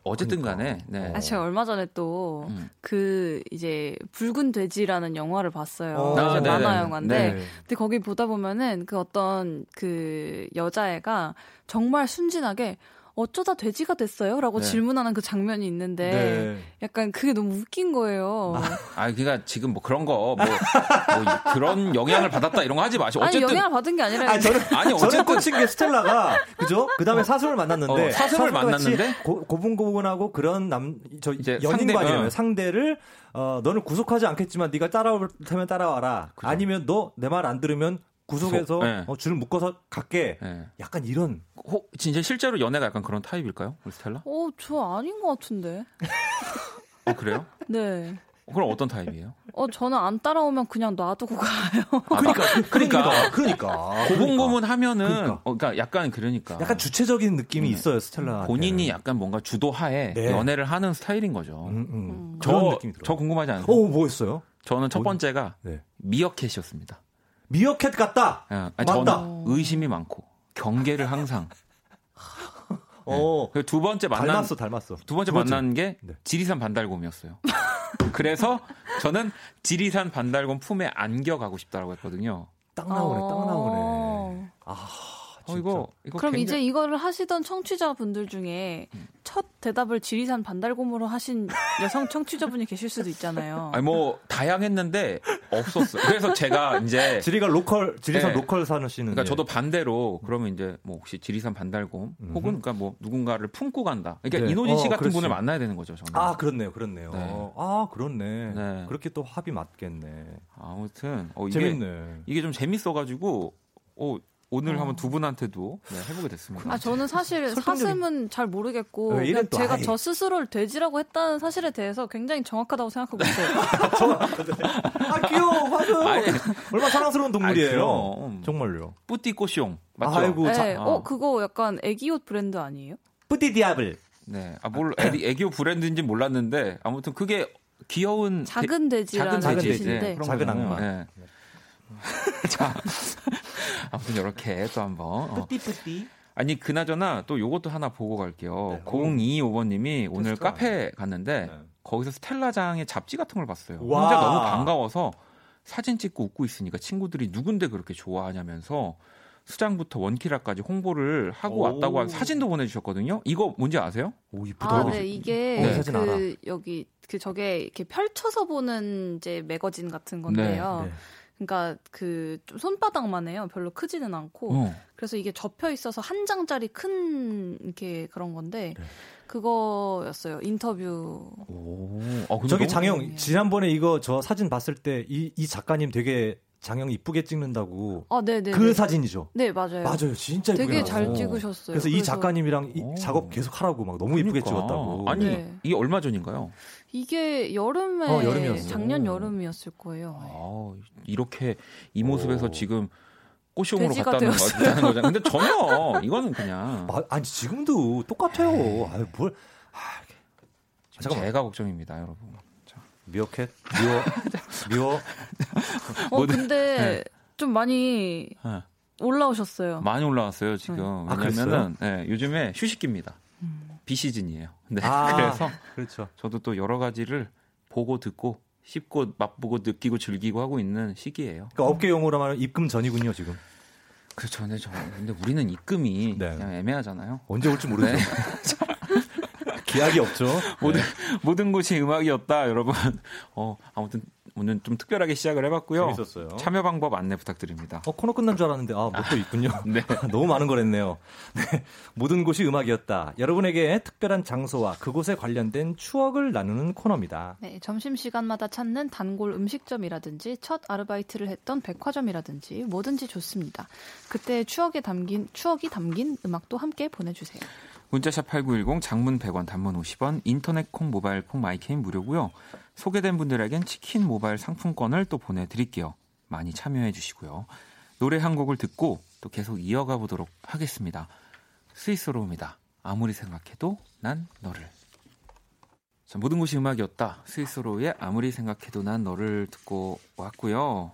A: 어쨌든 그러니까. 간에. 네.
D: 아, 제가 얼마 전에 또그 음. 그 이제 붉은 돼지라는 영화를 봤어요. 어, 아, 만화 영화인데 네. 근데 거기 보다 보면은 그 어떤 그 여자애가 정말 순진하게 어쩌다 돼지가 됐어요? 라고 네. 질문하는 그 장면이 있는데 네. 약간 그게 너무 웃긴 거예요.
A: 아, 그러니까 지금 뭐 그런 거, 뭐, 뭐 그런 영향을 받았다 이런 거 하지 마시고.
D: 어쨌든. 아니, 영향을 받은 게 아니라.
C: 아니, 저는, 아니, 어쨌든. 꽂힌 게 스텔라가, 그죠? 그 다음에 사슴을 만났는데. 어,
A: 사슴을 만났는데.
C: 고, 고분고분하고 그런 남, 저, 이제 연인관이에요. 상대, 를 어, 너는 구속하지 않겠지만 네가 따라올 테면 따라와라. 그죠. 아니면 너 내 말 안 들으면 구속해서 네. 어, 줄을 묶어서 갈게. 네. 약간 이런.
A: 호, 진짜 실제로 연애가 약간 그런 타입일까요, 우리 스텔라?
D: 어, 저 아닌 것 같은데.
A: 어 그래요?
D: 네.
A: 그럼 어떤 타입이에요?
D: 어, 저는 안 따라오면 그냥 놔두고 가요.
C: 아, 그러니까, 그러니까, 그러니까.
A: 고분고분 하면은, 그러니까. 어, 그러니까 약간 그러니까.
C: 약간 주체적인 느낌이 음. 있어요, 스텔라.
A: 본인이 약간 뭔가 주도하에 네. 연애를 하는 스타일인 거죠. 음, 음. 음. 저, 저 궁금하지 않아요?
C: 어, 뭐였어요?
A: 저는 첫 번째가 네. 미어캣이었습니다.
C: 미어캣 같다. 예, 아니,
A: 맞다. 의심이 많고 경계를 항상. 어. 네. 두 번째 만난
C: 닮았어, 닮았어.
A: 두 번째 만난 게 네. 지리산 반달곰이었어요. 그래서 저는 지리산 반달곰 품에 안겨 가고 싶다라고 했거든요.
C: 딱 나오네, 딱 나오네. 아.
A: 어, 이거, 이거
D: 그럼 굉장히... 이제 이거를 하시던 청취자분들 중에 음. 첫 대답을 지리산 반달곰으로 하신 여성 청취자분이 계실 수도 있잖아요.
A: 아니 뭐 다양했는데 없었어요. 그래서 제가 이제
C: 지리가 로컬 지리산 네. 로컬 사는 씨는
A: 그러니까 저도 반대로 그러면 이제 뭐 혹시 지리산 반달곰 음. 혹은 그러니까 뭐 누군가를 품고 간다. 그러니까 네. 이노진 씨 어, 같은 그렇지. 분을 만나야 되는 거죠. 저는.
C: 아 그렇네요, 그렇네요. 네. 아 그렇네. 네. 그렇게 또 합이 맞겠네.
A: 아무튼 어, 이게 재밌네. 이게 좀 재밌어 가지고 어 오늘 어. 한번 두 분한테도 네, 해보게 됐습니다.
D: 아 저는 사실 사슴은 잘 모르겠고 그냥 제가 아예. 저 스스로를 돼지라고 했다는 사실에 대해서 굉장히 정확하다고 생각하고 있어요.
C: 아 귀여워, 맞아. 얼마나 사랑스러운 동물이에요. 아니, 정말요.
A: 뿌띠꼬숑 맞죠?
D: 아이고, 네. 자, 어. 어 그거 약간 애기옷 브랜드 아니에요?
C: 뿌띠 디아블.
A: 네, 아뭘 애기, 옷 브랜드인지 몰랐는데 아무튼 그게 귀여운
D: 작은 돼지라는
C: 작은 돼지, 네, 작은 악마. 네.
A: 자, 아무튼 이렇게 또 한번. 뿌띠뿌띠. 어. 아니 그나저나 또 요것도 하나 보고 갈게요. 네. 025번님이 오늘 카페 갔는데 네. 거기서 스텔라장의 잡지 같은 걸 봤어요. 와. 혼자 너무 반가워서 사진 찍고 웃고 있으니까 친구들이 누군데 그렇게 좋아하냐면서 수장부터 원키라까지 홍보를 하고 오. 왔다고 사진도 보내주셨거든요. 이거 뭔지 아세요?
D: 오 이쁘다. 아, 네 이게 네. 그 알아. 여기 그 저게 이렇게 펼쳐서 보는 이제 매거진 같은 건데요. 네. 네. 그러니까 그 좀 손바닥만 해요. 별로 크지는 않고. 어. 그래서 이게 접혀 있어서 한 장짜리 큰 이렇게 그런 건데 네. 그거였어요. 인터뷰. 오.
C: 아, 저기 장영 지난번에 이거 저 사진 봤을 때 이 이 작가님 되게 장영 이쁘게 찍는다고. 아, 네, 네. 그 네. 사진이죠.
D: 네, 맞아요.
C: 맞아요. 진짜
D: 이쁘게 되게 잘 찍으셨어요.
C: 그래서, 그래서, 이 작가님이랑 이 작업 계속 하라고 막 너무 이쁘게 그러니까. 찍었다고.
A: 아니, 네. 이게 얼마 전인가요?
D: 이게 여름에 어, 여름이었어. 작년 여름이었을 거예요.
A: 아, 이렇게 이 모습에서 오. 지금 꼬시용으로 갔다는 거잖아요. 근데 전혀 이거는 그냥
C: 아, 아니 지금도 똑같아요. 네. 아유 뭘 아,
A: 잠깐 제가 걱정입니다, 여러분. 자.
C: 미어캣 미워 미워.
D: 어 근데 네. 좀 많이 네. 올라오셨어요.
A: 많이 올라왔어요 지금. 네. 아, 왜냐면은 네, 요즘에 휴식기입니다. 음. 비시즌이에요. 네. 아, 그래서 그렇죠. 저도 또 여러 가지를 보고 듣고 씹고 맛보고 느끼고 즐기고 하고 있는 시기예요.
C: 그러니까 업계 용어로 말하면 입금 전이군요, 지금.
A: 그렇죠. 근데 저 근데 우리는 입금이 네. 그냥 애매하잖아요.
C: 언제 올지 모르죠. 네. 기약이 없죠.
A: 모든 네. 모든 곳이 음악이었다, 여러분. 어, 아무튼 오늘 좀 특별하게 시작을 해봤고요.
C: 재밌었어요.
A: 참여 방법 안내 부탁드립니다.
C: 어, 코너 끝난 줄 알았는데, 아, 뭐 또 있군요. 네. 너무 많은 걸 했네요. 네. 모든 곳이 음악이었다. 여러분에게 특별한 장소와 그곳에 관련된 추억을 나누는 코너입니다.
D: 네, 점심 시간마다 찾는 단골 음식점이라든지 첫 아르바이트를 했던 백화점이라든지 뭐든지 좋습니다. 그때 추억에 담긴, 추억이 담긴 음악도 함께 보내주세요.
A: 문자샵 8910 장문 100원 단문 50원 인터넷 콩 모바일 콩 마이케이는 무료고요. 소개된 분들에겐 치킨 모바일 상품권을 또 보내드릴게요. 많이 참여해 주시고요. 노래 한 곡을 듣고 또 계속 이어가 보도록 하겠습니다. 스윗소로우입니다. 아무리 생각해도 난 너를. 자, 모든 곳이 음악이었다. 스윗소로우의 아무리 생각해도 난 너를 듣고 왔고요.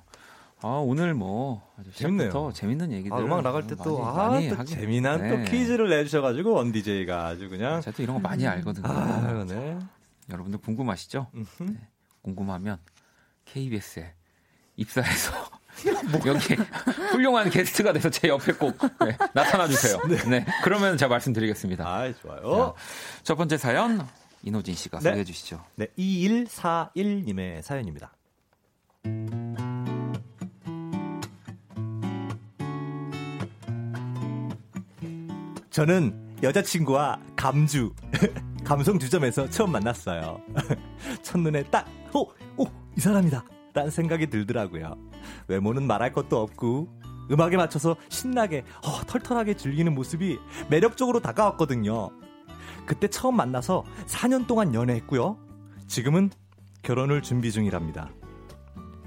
A: 아 오늘 뭐 아주 재밌네요. 재밌는 얘기들. 아,
C: 음악 나갈 때 또 아, 또 재미난 네. 또 퀴즈를 내주셔가지고 원 DJ가 아주 그냥.
A: 제가 또 이런 거 많이 알거든요. 아, 네. 여러분들 궁금하시죠? 네. 궁금하면 KBS에 입사해서 뭐. 여기 훌륭한 게스트가 돼서 제 옆에 꼭 네, 나타나 주세요. 네. 네. 그러면 제가 말씀드리겠습니다.
C: 아, 좋아요.
A: 자, 첫 번째 사연 이노진 씨가 네. 소개해 주시죠.
C: 네, 2141님의 사연입니다. 저는 여자친구와 감주, 감성 주점에서 처음 만났어요. 첫눈에 딱, 오, 오, 이 사람이다. 라는 생각이 들더라고요. 외모는 말할 것도 없고, 음악에 맞춰서 신나게, 어, 털털하게 즐기는 모습이 매력적으로 다가왔거든요. 그때 처음 만나서 4년 동안 연애했고요. 지금은 결혼을 준비 중이랍니다.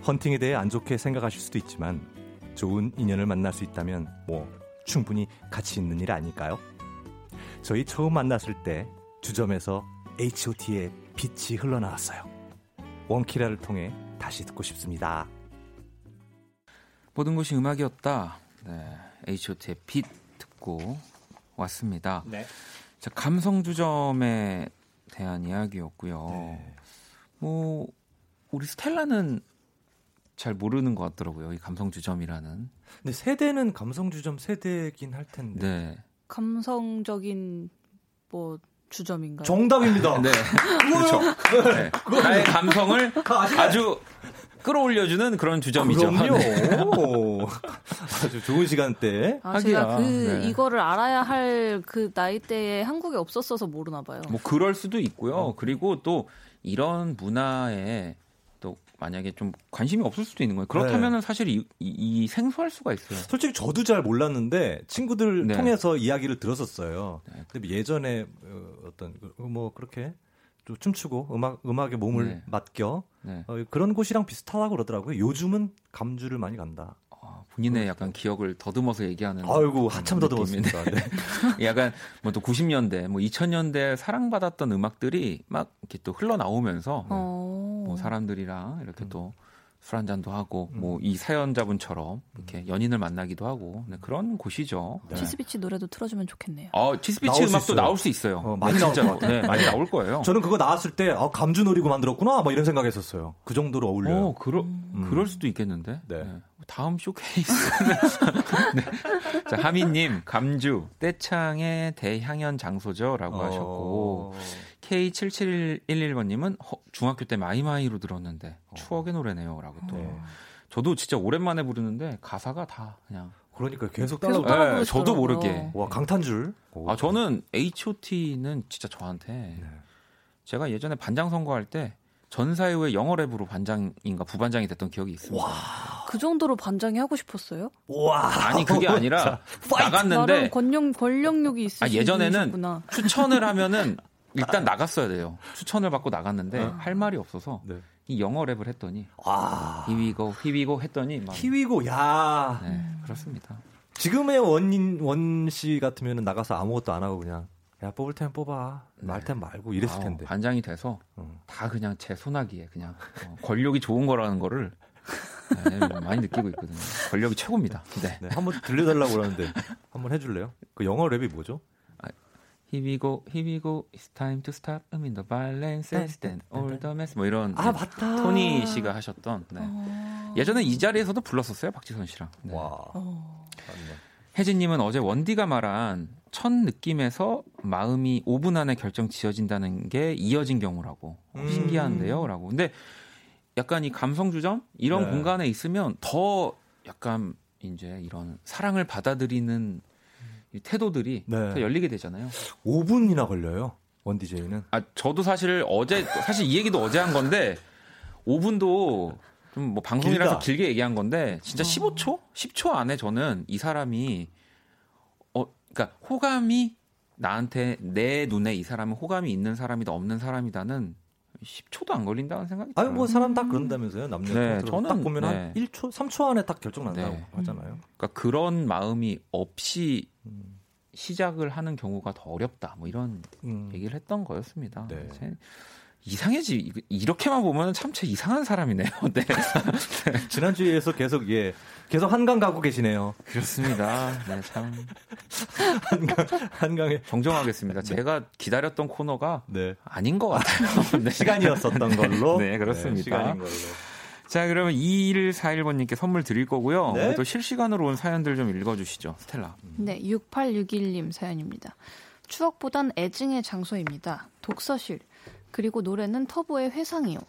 C: 헌팅에 대해 안 좋게 생각하실 수도 있지만, 좋은 인연을 만날 수 있다면, 뭐, 충분히 가치 있는 일 아닐까요? 저희 처음 만났을 때 주점에서 H.O.T의 빛이 흘러나왔어요. 원키라를 통해 다시 듣고 싶습니다.
A: 모든 것이 음악이었다. 네, H.O.T의 빛 듣고 왔습니다. 네. 자, 감성 주점에 대한 이야기였고요. 네. 뭐 우리 스텔라는 잘 모르는 것 같더라고요. 이 감성 주점이라는.
C: 근데 세대는 감성 주점 세대긴 할 텐데. 네.
D: 감성적인 뭐 주점인가요?
C: 정답입니다. 네.
A: 그렇죠. 네. 나의 감성을 아주 끌어올려주는 그런 주점이죠.
C: 그럼요. 네. 아주 좋은 시간대.
D: 아, 제가 그 네. 이거를 알아야 할 그 나이대에 한국에 없었어서 모르나 봐요.
A: 뭐 그럴 수도 있고요. 어. 그리고 또 이런 문화에 만약에 좀 관심이 없을 수도 있는 거예요. 그렇다면 네. 사실 이, 이, 이, 생소할 수가 있어요.
C: 솔직히 저도 잘 몰랐는데 친구들 네. 통해서 이야기를 들었었어요. 네. 근데 예전에 어, 어떤 뭐 그렇게 좀 춤추고 음악 음악에 몸을 네. 맡겨 네. 어, 그런 곳이랑 비슷하다고 그러더라고요. 요즘은 감주를 많이 간다.
A: 본인의 약간 기억을 더듬어서 얘기하는.
C: 아이고 한참 더듬었습니다. 네.
A: 약간 뭐 또 90년대, 뭐 2000년대 사랑받았던 음악들이 막 이렇게 또 흘러 나오면서 어. 뭐 사람들이랑 이렇게 음. 또술 한 잔도 하고 음. 뭐이 사연자분처럼 이렇게 음. 연인을 만나기도 하고 네, 그런 곳이죠.
D: 네. 치스비치 노래도 틀어주면 좋겠네요.
A: 어, 치스비치 음악도 나올 수 있어요. 어, 많이 나올 것 같아요. 네, 많이 나올 거예요.
C: 저는 그거 나왔을 때 아, 감주놀이고 만들었구나 뭐 이런 생각했었어요. 그 정도로 어울려요. 어,
A: 그러, 음. 그럴 수도 있겠는데. 네. 네. 다음 쇼케이스는 네. 자, 하미님 간주 떼창의 대향연 장소죠라고 어... 하셨고 K7711번님은 중학교 때 마이마이로 들었는데 어. 추억의 노래네요라고 또. 네. 저도 진짜 오랜만에 부르는데 가사가 다 그냥
C: 그러니까 계속 따라
A: 네, 저도 모르게.
C: 와 강타인 줄.
A: 아 저는 H.O.T.는 진짜 저한테 네. 제가 예전에 반장 선거할 때 전사회의 영어 랩으로 반장인가 부반장이 됐던 기억이 있습니다. 와.
D: 그 정도로 반장이 하고 싶었어요?
C: 와.
A: 아니 그게 아니라 나갔는데
D: 권력 권력욕이 있으신 아,
A: 예전에는
D: 분이셨구나.
A: 추천을 하면은 일단 나갔어야 돼요. 추천을 받고 나갔는데 어. 할 말이 없어서 네. 이 영어 랩을 했더니 와. 히위고 히위고 했더니 막
C: 히위고 야.
A: 네, 그렇습니다.
C: 지금의 원인 원 씨 같으면 나가서 아무것도 안 하고 그냥 야 뽑을 테면 뽑아 네. 말 테면 말고 이랬을 텐데
A: 반장이 돼서 어. 다 그냥 제 손아귀에 그냥 어, 권력이 좋은 거라는 거를 네, 많이 느끼고 있거든요. 권력이 최고입니다. 네. 네
C: 한번 들려달라고 그러는데 한번 해줄래요? 그 영어 랩이 뭐죠?
A: Here we go, here we go, it's time to stop. I'm in the violence, stand all the mess. 뭐 이런
C: 아 맞다.
A: 토니 씨가 하셨던. 네. 어... 예전에 이 자리에서도 불렀었어요 박지선 씨랑.
C: 네. 와. 어...
A: 혜진님은 어제 원디가 말한 첫 느낌에서 마음이 5분 안에 결정 지어진다는 게 이어진 경우라고 음... 신기한데요라고. 근데 약간 이 감성 주점 이런 네. 공간에 있으면 더 약간 이제 이런 사랑을 받아들이는 태도들이 네. 더 열리게 되잖아요.
C: 5분이나 걸려요. 원 DJ는.
A: 아, 저도 사실 어제 사실 이 얘기도 어제 한 건데 5분도 좀 뭐 방송이라서. 길게 얘기한 건데 진짜 15초? 10초 안에 저는 이 사람이 어 그러니까 호감이 나한테 내 눈에 이 사람은 호감이 있는 사람이다 없는 사람이다는 10초도 안 걸린다는 생각이
C: 들어요. 아니 뭐 사람 다 그런다면서요. 남녀 네, 저는 딱 보면 네. 한 1초, 3초 안에 딱 결정 난다고 네. 하잖아요.
A: 그러니까 그런 마음이 없이 음. 시작을 하는 경우가 더 어렵다. 뭐 이런 음. 얘기를 했던 거였습니다. 네. 이상해지 이렇게만 보면 참채 이상한 사람이네요. 네.
C: 지난주에서 계속 예 계속 한강 가고 계시네요.
A: 그렇습니다. 네, 참
C: 한강 한강에
A: 정정하겠습니다. 네. 제가 기다렸던 코너가 네. 아닌 것 같아요.
C: 네. 시간이었었던 걸로.
A: 네, 그렇습니다. 네, 시간인 걸로. 자, 그러면 2141번님께 선물 드릴 거고요. 네? 또 실시간으로 온 사연들 좀 읽어주시죠, 스텔라.
D: 네, 6861님 사연입니다. 추억보단 애증의 장소입니다. 독서실. 그리고 노래는 터보의 회상이요.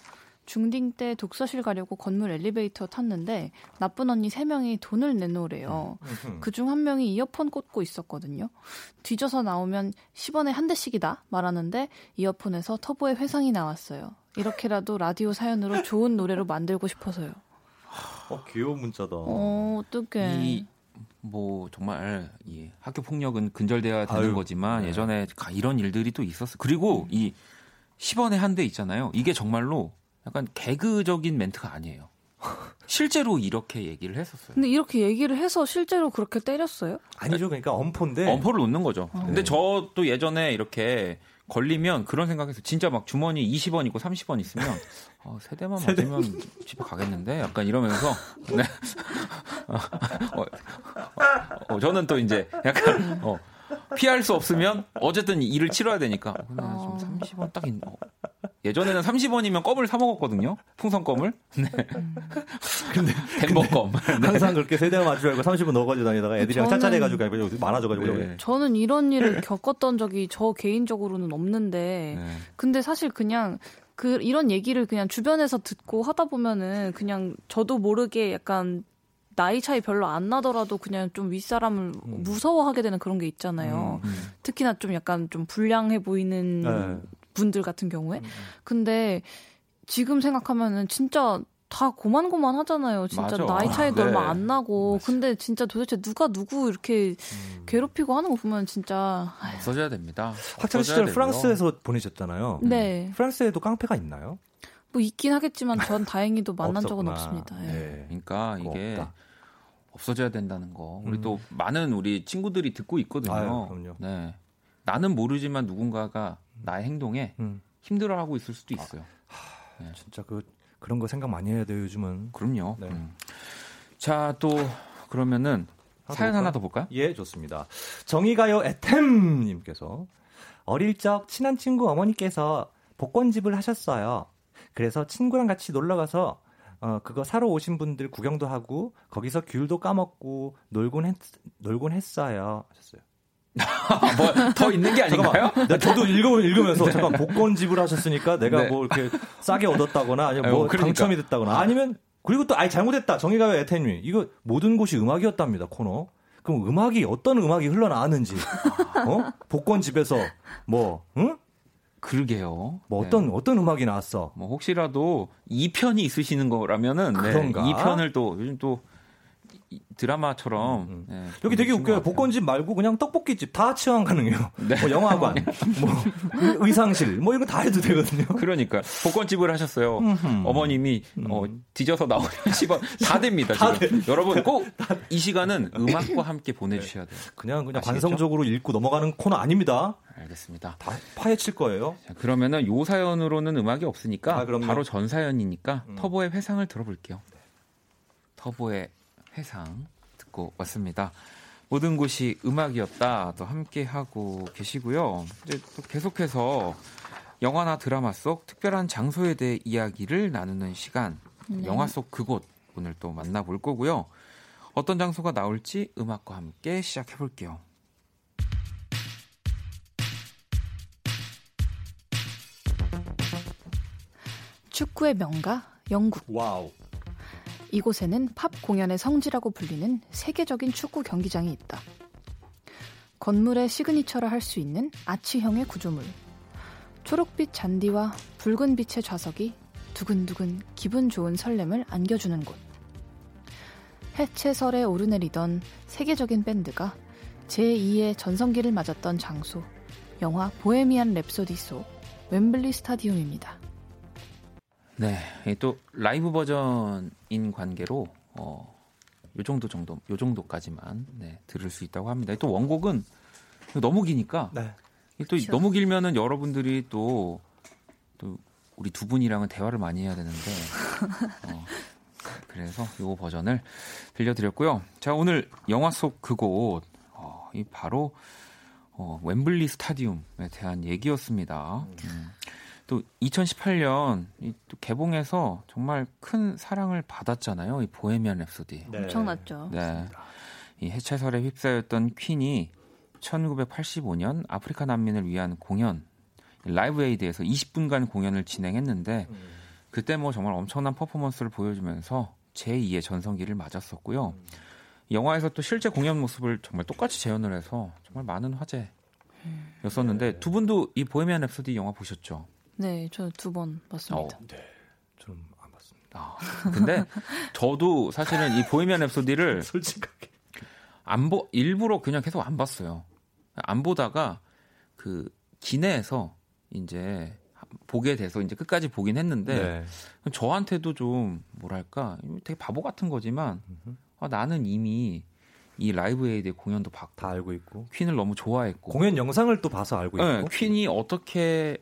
D: 중딩 때 독서실 가려고 건물 엘리베이터 탔는데 나쁜 언니 3명이 돈을 내놓으래요. 그중 한 명이 이어폰 꽂고 있었거든요. 뒤져서 나오면 10원에 한 대씩이다 말하는데 이어폰에서 터보의 회상이 나왔어요. 이렇게라도 라디오 사연으로 좋은 노래로 만들고 싶어서요.
C: 어, 귀여운 문자다.
D: 어, 어떡해. 이,
A: 뭐, 정말, 이 학교 폭력은 근절돼야 되는 아유, 거지만 네. 예전에 이런 일들이 또 있었어요. 그리고 음. 이 10원에 한 대 있잖아요. 이게 정말로 약간 개그적인 멘트가 아니에요. 실제로 이렇게 얘기를 했었어요.
D: 근데 이렇게 얘기를 해서 실제로 그렇게 때렸어요?
C: 아니죠. 그러니까 엄포인데.
A: 엄포를 놓는 거죠. 아. 근데 저도 예전에 이렇게 걸리면 그런 생각해서 진짜 막 주머니 20원 있고 30원 있으면 어, 세 대만 세대. 맞으면 집에 가겠는데 약간 이러면서 네. 어, 어, 어, 저는 또 이제 약간 어, 피할 수 없으면 어쨌든 일을 치러야 되니까 어, 좀 30원 딱 있는. 어. 예전에는 30원이면 껌을 사 먹었거든요. 풍선 껌을. 네. 근데 덴버 껌.
C: 네. 항상 그렇게 세대가 맞추려 알고 30원 넣어가지고 다니다가 애들이랑 짤짤해 가지고 많아져가지고. 네.
D: 저는 이런 일을 겪었던 적이 저 개인적으로는 없는데, 네. 근데 사실 그냥 그 이런 얘기를 그냥 주변에서 듣고 하다 보면은 그냥 저도 모르게 약간 나이 차이 별로 안 나더라도 그냥 좀 윗사람을 음. 무서워하게 되는 그런 게 있잖아요. 음, 음. 특히나 좀 약간 좀 불량해 보이는 네. 분들 같은 경우에. 음, 음. 근데 지금 생각하면은 진짜 다 고만고만 하잖아요. 진짜 맞아. 나이 차이도 네. 얼마 안 나고. 맞아. 근데 진짜 도대체 누가 누구 이렇게 음. 괴롭히고 하는 거 보면 진짜
A: 없어져야 됩니다.
C: 학창 시절 프랑스에서 보내셨잖아요.
D: 네.
C: 프랑스에도 깡패가 있나요?
D: 뭐 있긴 하겠지만 전 다행히도 만난 적은 없습니다. 예.
A: 네. 그러니까 이게 없다. 없어져야 된다는 거. 우리 음. 또 많은 우리 친구들이 듣고 있거든요. 아유, 네. 나는 모르지만 누군가가 나의 행동에 음. 힘들어하고 있을 수도 있어요. 아,
C: 네. 진짜 그 그런 거 생각 많이 해야 돼요 요즘은.
A: 그럼요. 네. 음. 자또 그러면은 사연 볼까? 하나 더 볼까요?
C: 예, 좋습니다. 정의가요 에템님께서 어릴 적 친한 친구 어머니께서 복권집을 하셨어요. 그래서 친구랑 같이 놀러 가서 어, 그거 사러 오신 분들 구경도 하고 거기서 귤도 까먹고 놀곤 했, 놀곤 했어요. 하셨어요.
A: 뭐더 있는 게 아닌가요?
C: 네, 저도 읽으, 읽으면서 네. 잠깐 복권 지불 하셨으니까 내가 네. 뭐 이렇게 싸게 얻었다거나 아니면 뭐 그러니까. 당첨이 됐다거나 아니면 그리고 또 아예 잘못했다 정의가 왜 에테뉴 이거 모든 곳이 음악이었답니다 코너. 그럼 음악이 어떤 음악이 흘러나왔는지 어 복권 집에서 뭐 응?
A: 그러게요.
C: 뭐 어떤 네. 어떤 음악이 나왔어?
A: 뭐 혹시라도 2편이 있으시는 거라면은 그런가? 네, 2편을 또 요즘 또 드라마처럼 음, 음. 네,
C: 여기 되게 웃겨요. 복권집 말고 그냥 떡볶이집 다 치환 가능해요. 네. 뭐 영화관, 뭐 의상실, 뭐 이런 거다 해도 되거든요.
A: 그러니까 복권집을 하셨어요. 어머님이 음. 어, 뒤져서 나오면 10원 다 됩니다. 다. 여러분 꼭 이 시간은 음악과 함께 보내주셔야 돼요.
C: 그냥 그냥 아시겠죠? 관성적으로 읽고 넘어가는 코너 아닙니다.
A: 알겠습니다.
C: 다 파헤칠 거예요.
A: 자, 그러면은 요 사연으로는 음악이 없으니까 아, 바로 전 사연이니까 음. 터보의 회상을 들어볼게요. 네. 터보의 회상 듣고 왔습니다. 모든 곳이 음악이었다. 또 함께 하고 계시고요. 이제 또 계속해서 영화나 드라마 속 특별한 장소에 대해 이야기를 나누는 시간. 네. 영화 속 그곳 오늘 또 만나볼 거고요. 어떤 장소가 나올지 음악과 함께 시작해 볼게요.
D: 축구의 명가 영국.
C: 와우.
D: 이곳에는 팝 공연의 성지라고 불리는 세계적인 축구 경기장이 있다. 건물의 signature라 할 수 있는 아치형의 구조물. 초록빛 잔디와 붉은 빛의 좌석이 두근두근 기분 좋은 설렘을 안겨주는 곳. 해체설에 오르내리던 세계적인 밴드가 제2의 전성기를 맞았던 장소, 영화 보헤미안 랩소디 속 웸블리 스타디움입니다.
A: 네, 또 라이브 버전인 관계로 어, 요 정도 정도, 요 정도까지만 네, 들을 수 있다고 합니다. 또 원곡은 너무 기니까 네. 또 그렇죠. 너무 길면은 여러분들이 또, 또 우리 두 분이랑은 대화를 많이 해야 되는데 어, 그래서 요 버전을 들려드렸고요. 자 오늘 영화 속 그곳 어, 이 바로 어, 웸블리 스타디움에 대한 얘기였습니다. 음. 또 2018년 또 개봉해서 정말 큰 사랑을 받았잖아요. 이 보헤미안 랩소디.
D: 네. 엄청났죠.
A: 네. 이 해체설에 휩싸였던 퀸이 1985년 아프리카 난민을 위한 공연 라이브 에이드에서 20분간 공연을 진행했는데 음. 그때 뭐 정말 엄청난 퍼포먼스를 보여주면서 제2의 전성기를 맞았었고요. 음. 영화에서 또 실제 공연 모습을 정말 똑같이 재현을 해서 정말 많은 화제였었는데 네. 두 분도 이 보헤미안 랩소디 영화 보셨죠?
D: 네, 저는 두번 봤습니다. 어,
C: 네, 저는 안 봤습니다. 아,
A: 근데 저도 사실은 이 보헤미안 랩소디를
C: 솔직하게
A: 안 보, 일부러 그냥 계속 안 봤어요. 안 보다가 그 기내에서 이제 보게 돼서 이제 끝까지 보긴 했는데 네. 저한테도 좀 뭐랄까 되게 바보 같은 거지만 아, 나는 이미 이 라이브 에이드의 공연도 봤고
C: 다 알고 있고
A: 퀸을 너무 좋아했고
C: 공연 영상을 또 봐서 알고 네, 있고
A: 퀸이 어떻게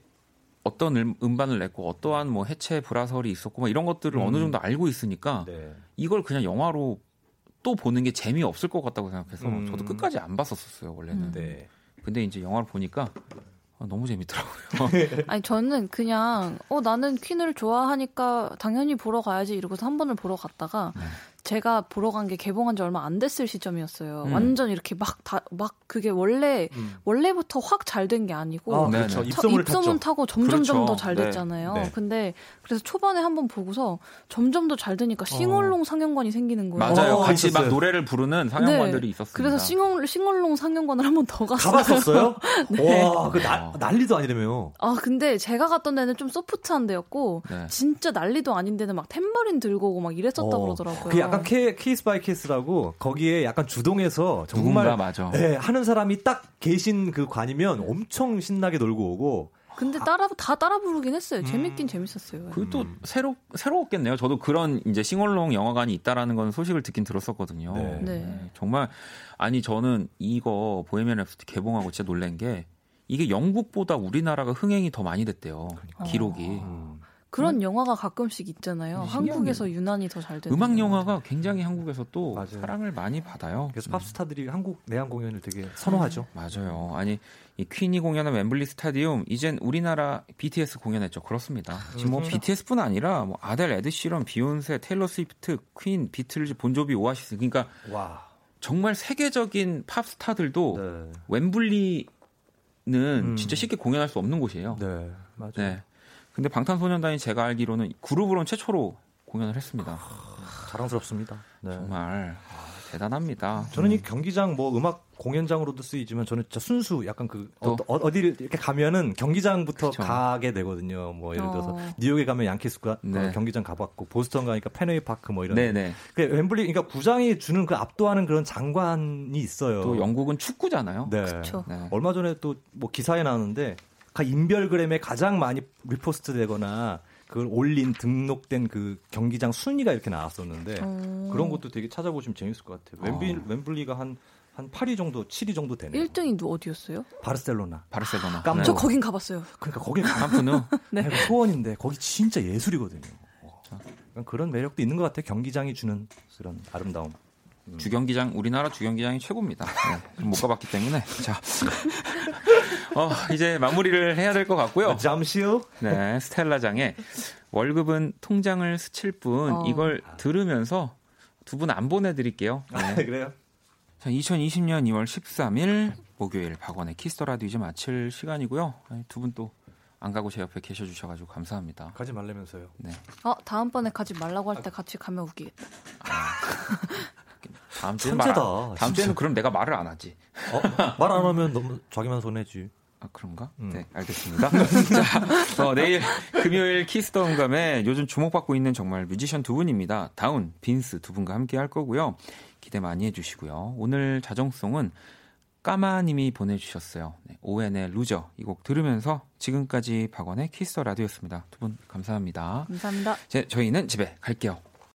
A: 어떤 음, 반을 냈고 어떠한 뭐 해체 불화설이 있었고 뭐 이런 것들을 음. 어느 정도 알고 있으니까 네. 이걸 그냥 영화로 또 보는 게 재미없을 것 같다고 생각해서 음. 저도 끝까지 안 봤었어요 원래는. 네. 근데 이제 영화를 보니까 아, 너무 재밌더라고요.
D: 아니 저는 그냥 어 나는 퀸을 좋아하니까 당연히 보러 가야지 이러고서 한 번을 보러 갔다가 네. 제가 보러 간 게 개봉한 지 얼마 안 됐을 시점이었어요. 음. 완전 이렇게 막 다막 그게 원래 음. 원래부터 확 잘 된 게 아니고
C: 아, 그렇죠.
D: 입소문, 입소문 타고 점점점 그렇죠. 더잘 네. 됐잖아요. 네. 근데 그래서 초반에 한번 보고서 점점 더 잘 되니까 싱얼롱 어. 상영관이 생기는 거예요.
A: 맞아요. 어, 같이 있었어요. 막 노래를 부르는 상영관들이 네. 있었어요.
D: 그래서 sing-al sing-along 상영관을 한번 더 갔어요.
C: 가봤었어요? 네. 와, 그 나, 난리도 아니라며요.
D: 아, 근데 제가 갔던 데는 좀 소프트한 데였고 네. 진짜 난리도 아닌 데는 막 탬버린 들고 오고 막 이랬었다 고 어. 그러더라고요.
C: 그 약간 케, case by case라고 거기에 약간 주동해서 정말
A: 맞아.
C: 네, 하는 사람이 딱 계신 그 관이면 엄청 신나게 놀고 오고
D: 근데 따라 다 따라 부르긴 했어요. 음. 재밌긴 재밌었어요.
A: 그또 음. 새로 새로웠겠네요. 저도 그런 이제 싱얼롱 영화관이 있다라는 건 소식을 듣긴 들었었거든요. 네. 네. 정말 아니 저는 이거 보헤미안 랩소디 개봉하고 진짜 놀란 게 이게 영국보다 우리나라가 흥행이 더 많이 됐대요. 그러니까. 기록이. 어.
D: 그런 음? 영화가 가끔씩 있잖아요. 한국에서 유난히 더 잘 되는.
A: 음악 영화가 굉장히 한국에서 또 맞아요. 사랑을 많이 받아요.
C: 그래서 팝스타들이 한국 내한 공연을 되게 선호하죠.
A: 음, 맞아요. 아니 이 퀸이 공연한 웸블리 스타디움 이젠 우리나라 BTS 공연했죠. 그렇습니다. 지금 뭐 BTS뿐 아니라 뭐 아델, 에드시런, 비욘세, 테일러 스위프트, 퀸, 비틀즈, 본조비, 오아시스 그러니까 와. 정말 세계적인 팝스타들도 네. 웸블리는 음. 진짜 쉽게 공연할 수 없는 곳이에요.
C: 네, 맞아요. 네.
A: 근데 방탄소년단이 제가 알기로는 그룹으로는 최초로 공연을 했습니다.
C: 자랑스럽습니다.
A: 네. 정말 아, 대단합니다.
C: 저는 이 경기장 뭐 음악 공연장으로도 쓰이지만 저는 진짜 순수 약간 그 어, 어디를 이렇게 가면은 경기장부터 그쵸. 가게 되거든요. 뭐 예를 들어서 어. 뉴욕에 가면 양키스가 네. 경기장 가봤고 보스턴 가니까 펜웨이 파크 뭐 이런. 네네. 그 웸블리 그러니까 구장이 주는 그 압도하는 그런 장관이 있어요.
A: 또 영국은 축구잖아요.
C: 네. 네. 얼마 전에 또 뭐 기사에 나왔는데 인별그램에 가장 많이 repost 되거나 그걸 올린 등록된 그 경기장 순위가 이렇게 나왔었는데 어... 그런 것도 되게 찾아보시면 재밌을 것 같아요. 웸블리, 어... 웸블리가 한, 한 8위 정도, 7위 정도 되네요.
D: 1등이 어디였어요?
C: 바르셀로나.
A: 바르셀로나.
D: 깜짝. 저 거긴 가봤어요.
C: 그러니까 거기 깜프누. 네. 소원인데 거기 진짜 예술이거든요. 그런 매력도 있는 것 같아요. 경기장이 주는 그런 아름다움.
A: 음. 주경기장 우리나라 주경기장이 최고입니다. 네, 못 가봤기 때문에 자 어, 이제 마무리를 해야 될 것 같고요.
C: 아, 잠시요.
A: 네, 스텔라장의 월급은 통장을 스칠 뿐 어. 이걸 들으면서 두 분 안 보내드릴게요.
C: 네. 아, 그래요?
A: 자, 2020년 2월 13일 목요일 박원의 키스 더 라디오 이제 마칠 시간이고요. 두 분 또 안 가고 제 옆에 계셔 주셔가지고 감사합니다.
C: 가지 말라면서요.
D: 네. 어 다음번에 가지 말라고 할 때 같이 가면 웃기겠다. 아.
A: 다음 주에 말, 다음 주에는 그럼 내가 말을 안 하지.
C: 어? 말안 하면 너무 자기만 손해지.
A: 아, 그런가? 음. 네, 알겠습니다. 자, 어, 내일 금요일 키스 더 음감에 요즘 주목받고 있는 정말 뮤지션 두 분입니다. 다운, 빈스 두 분과 함께 할 거고요. 기대 많이 해주시고요. 오늘 자정송은 까마님이 보내주셨어요. 네, ON의 루저 이 곡 들으면서 지금까지 박원의 키스 더 라디오였습니다. 두 분 감사합니다.
D: 감사합니다.
A: 제, 저희는 집에 갈게요.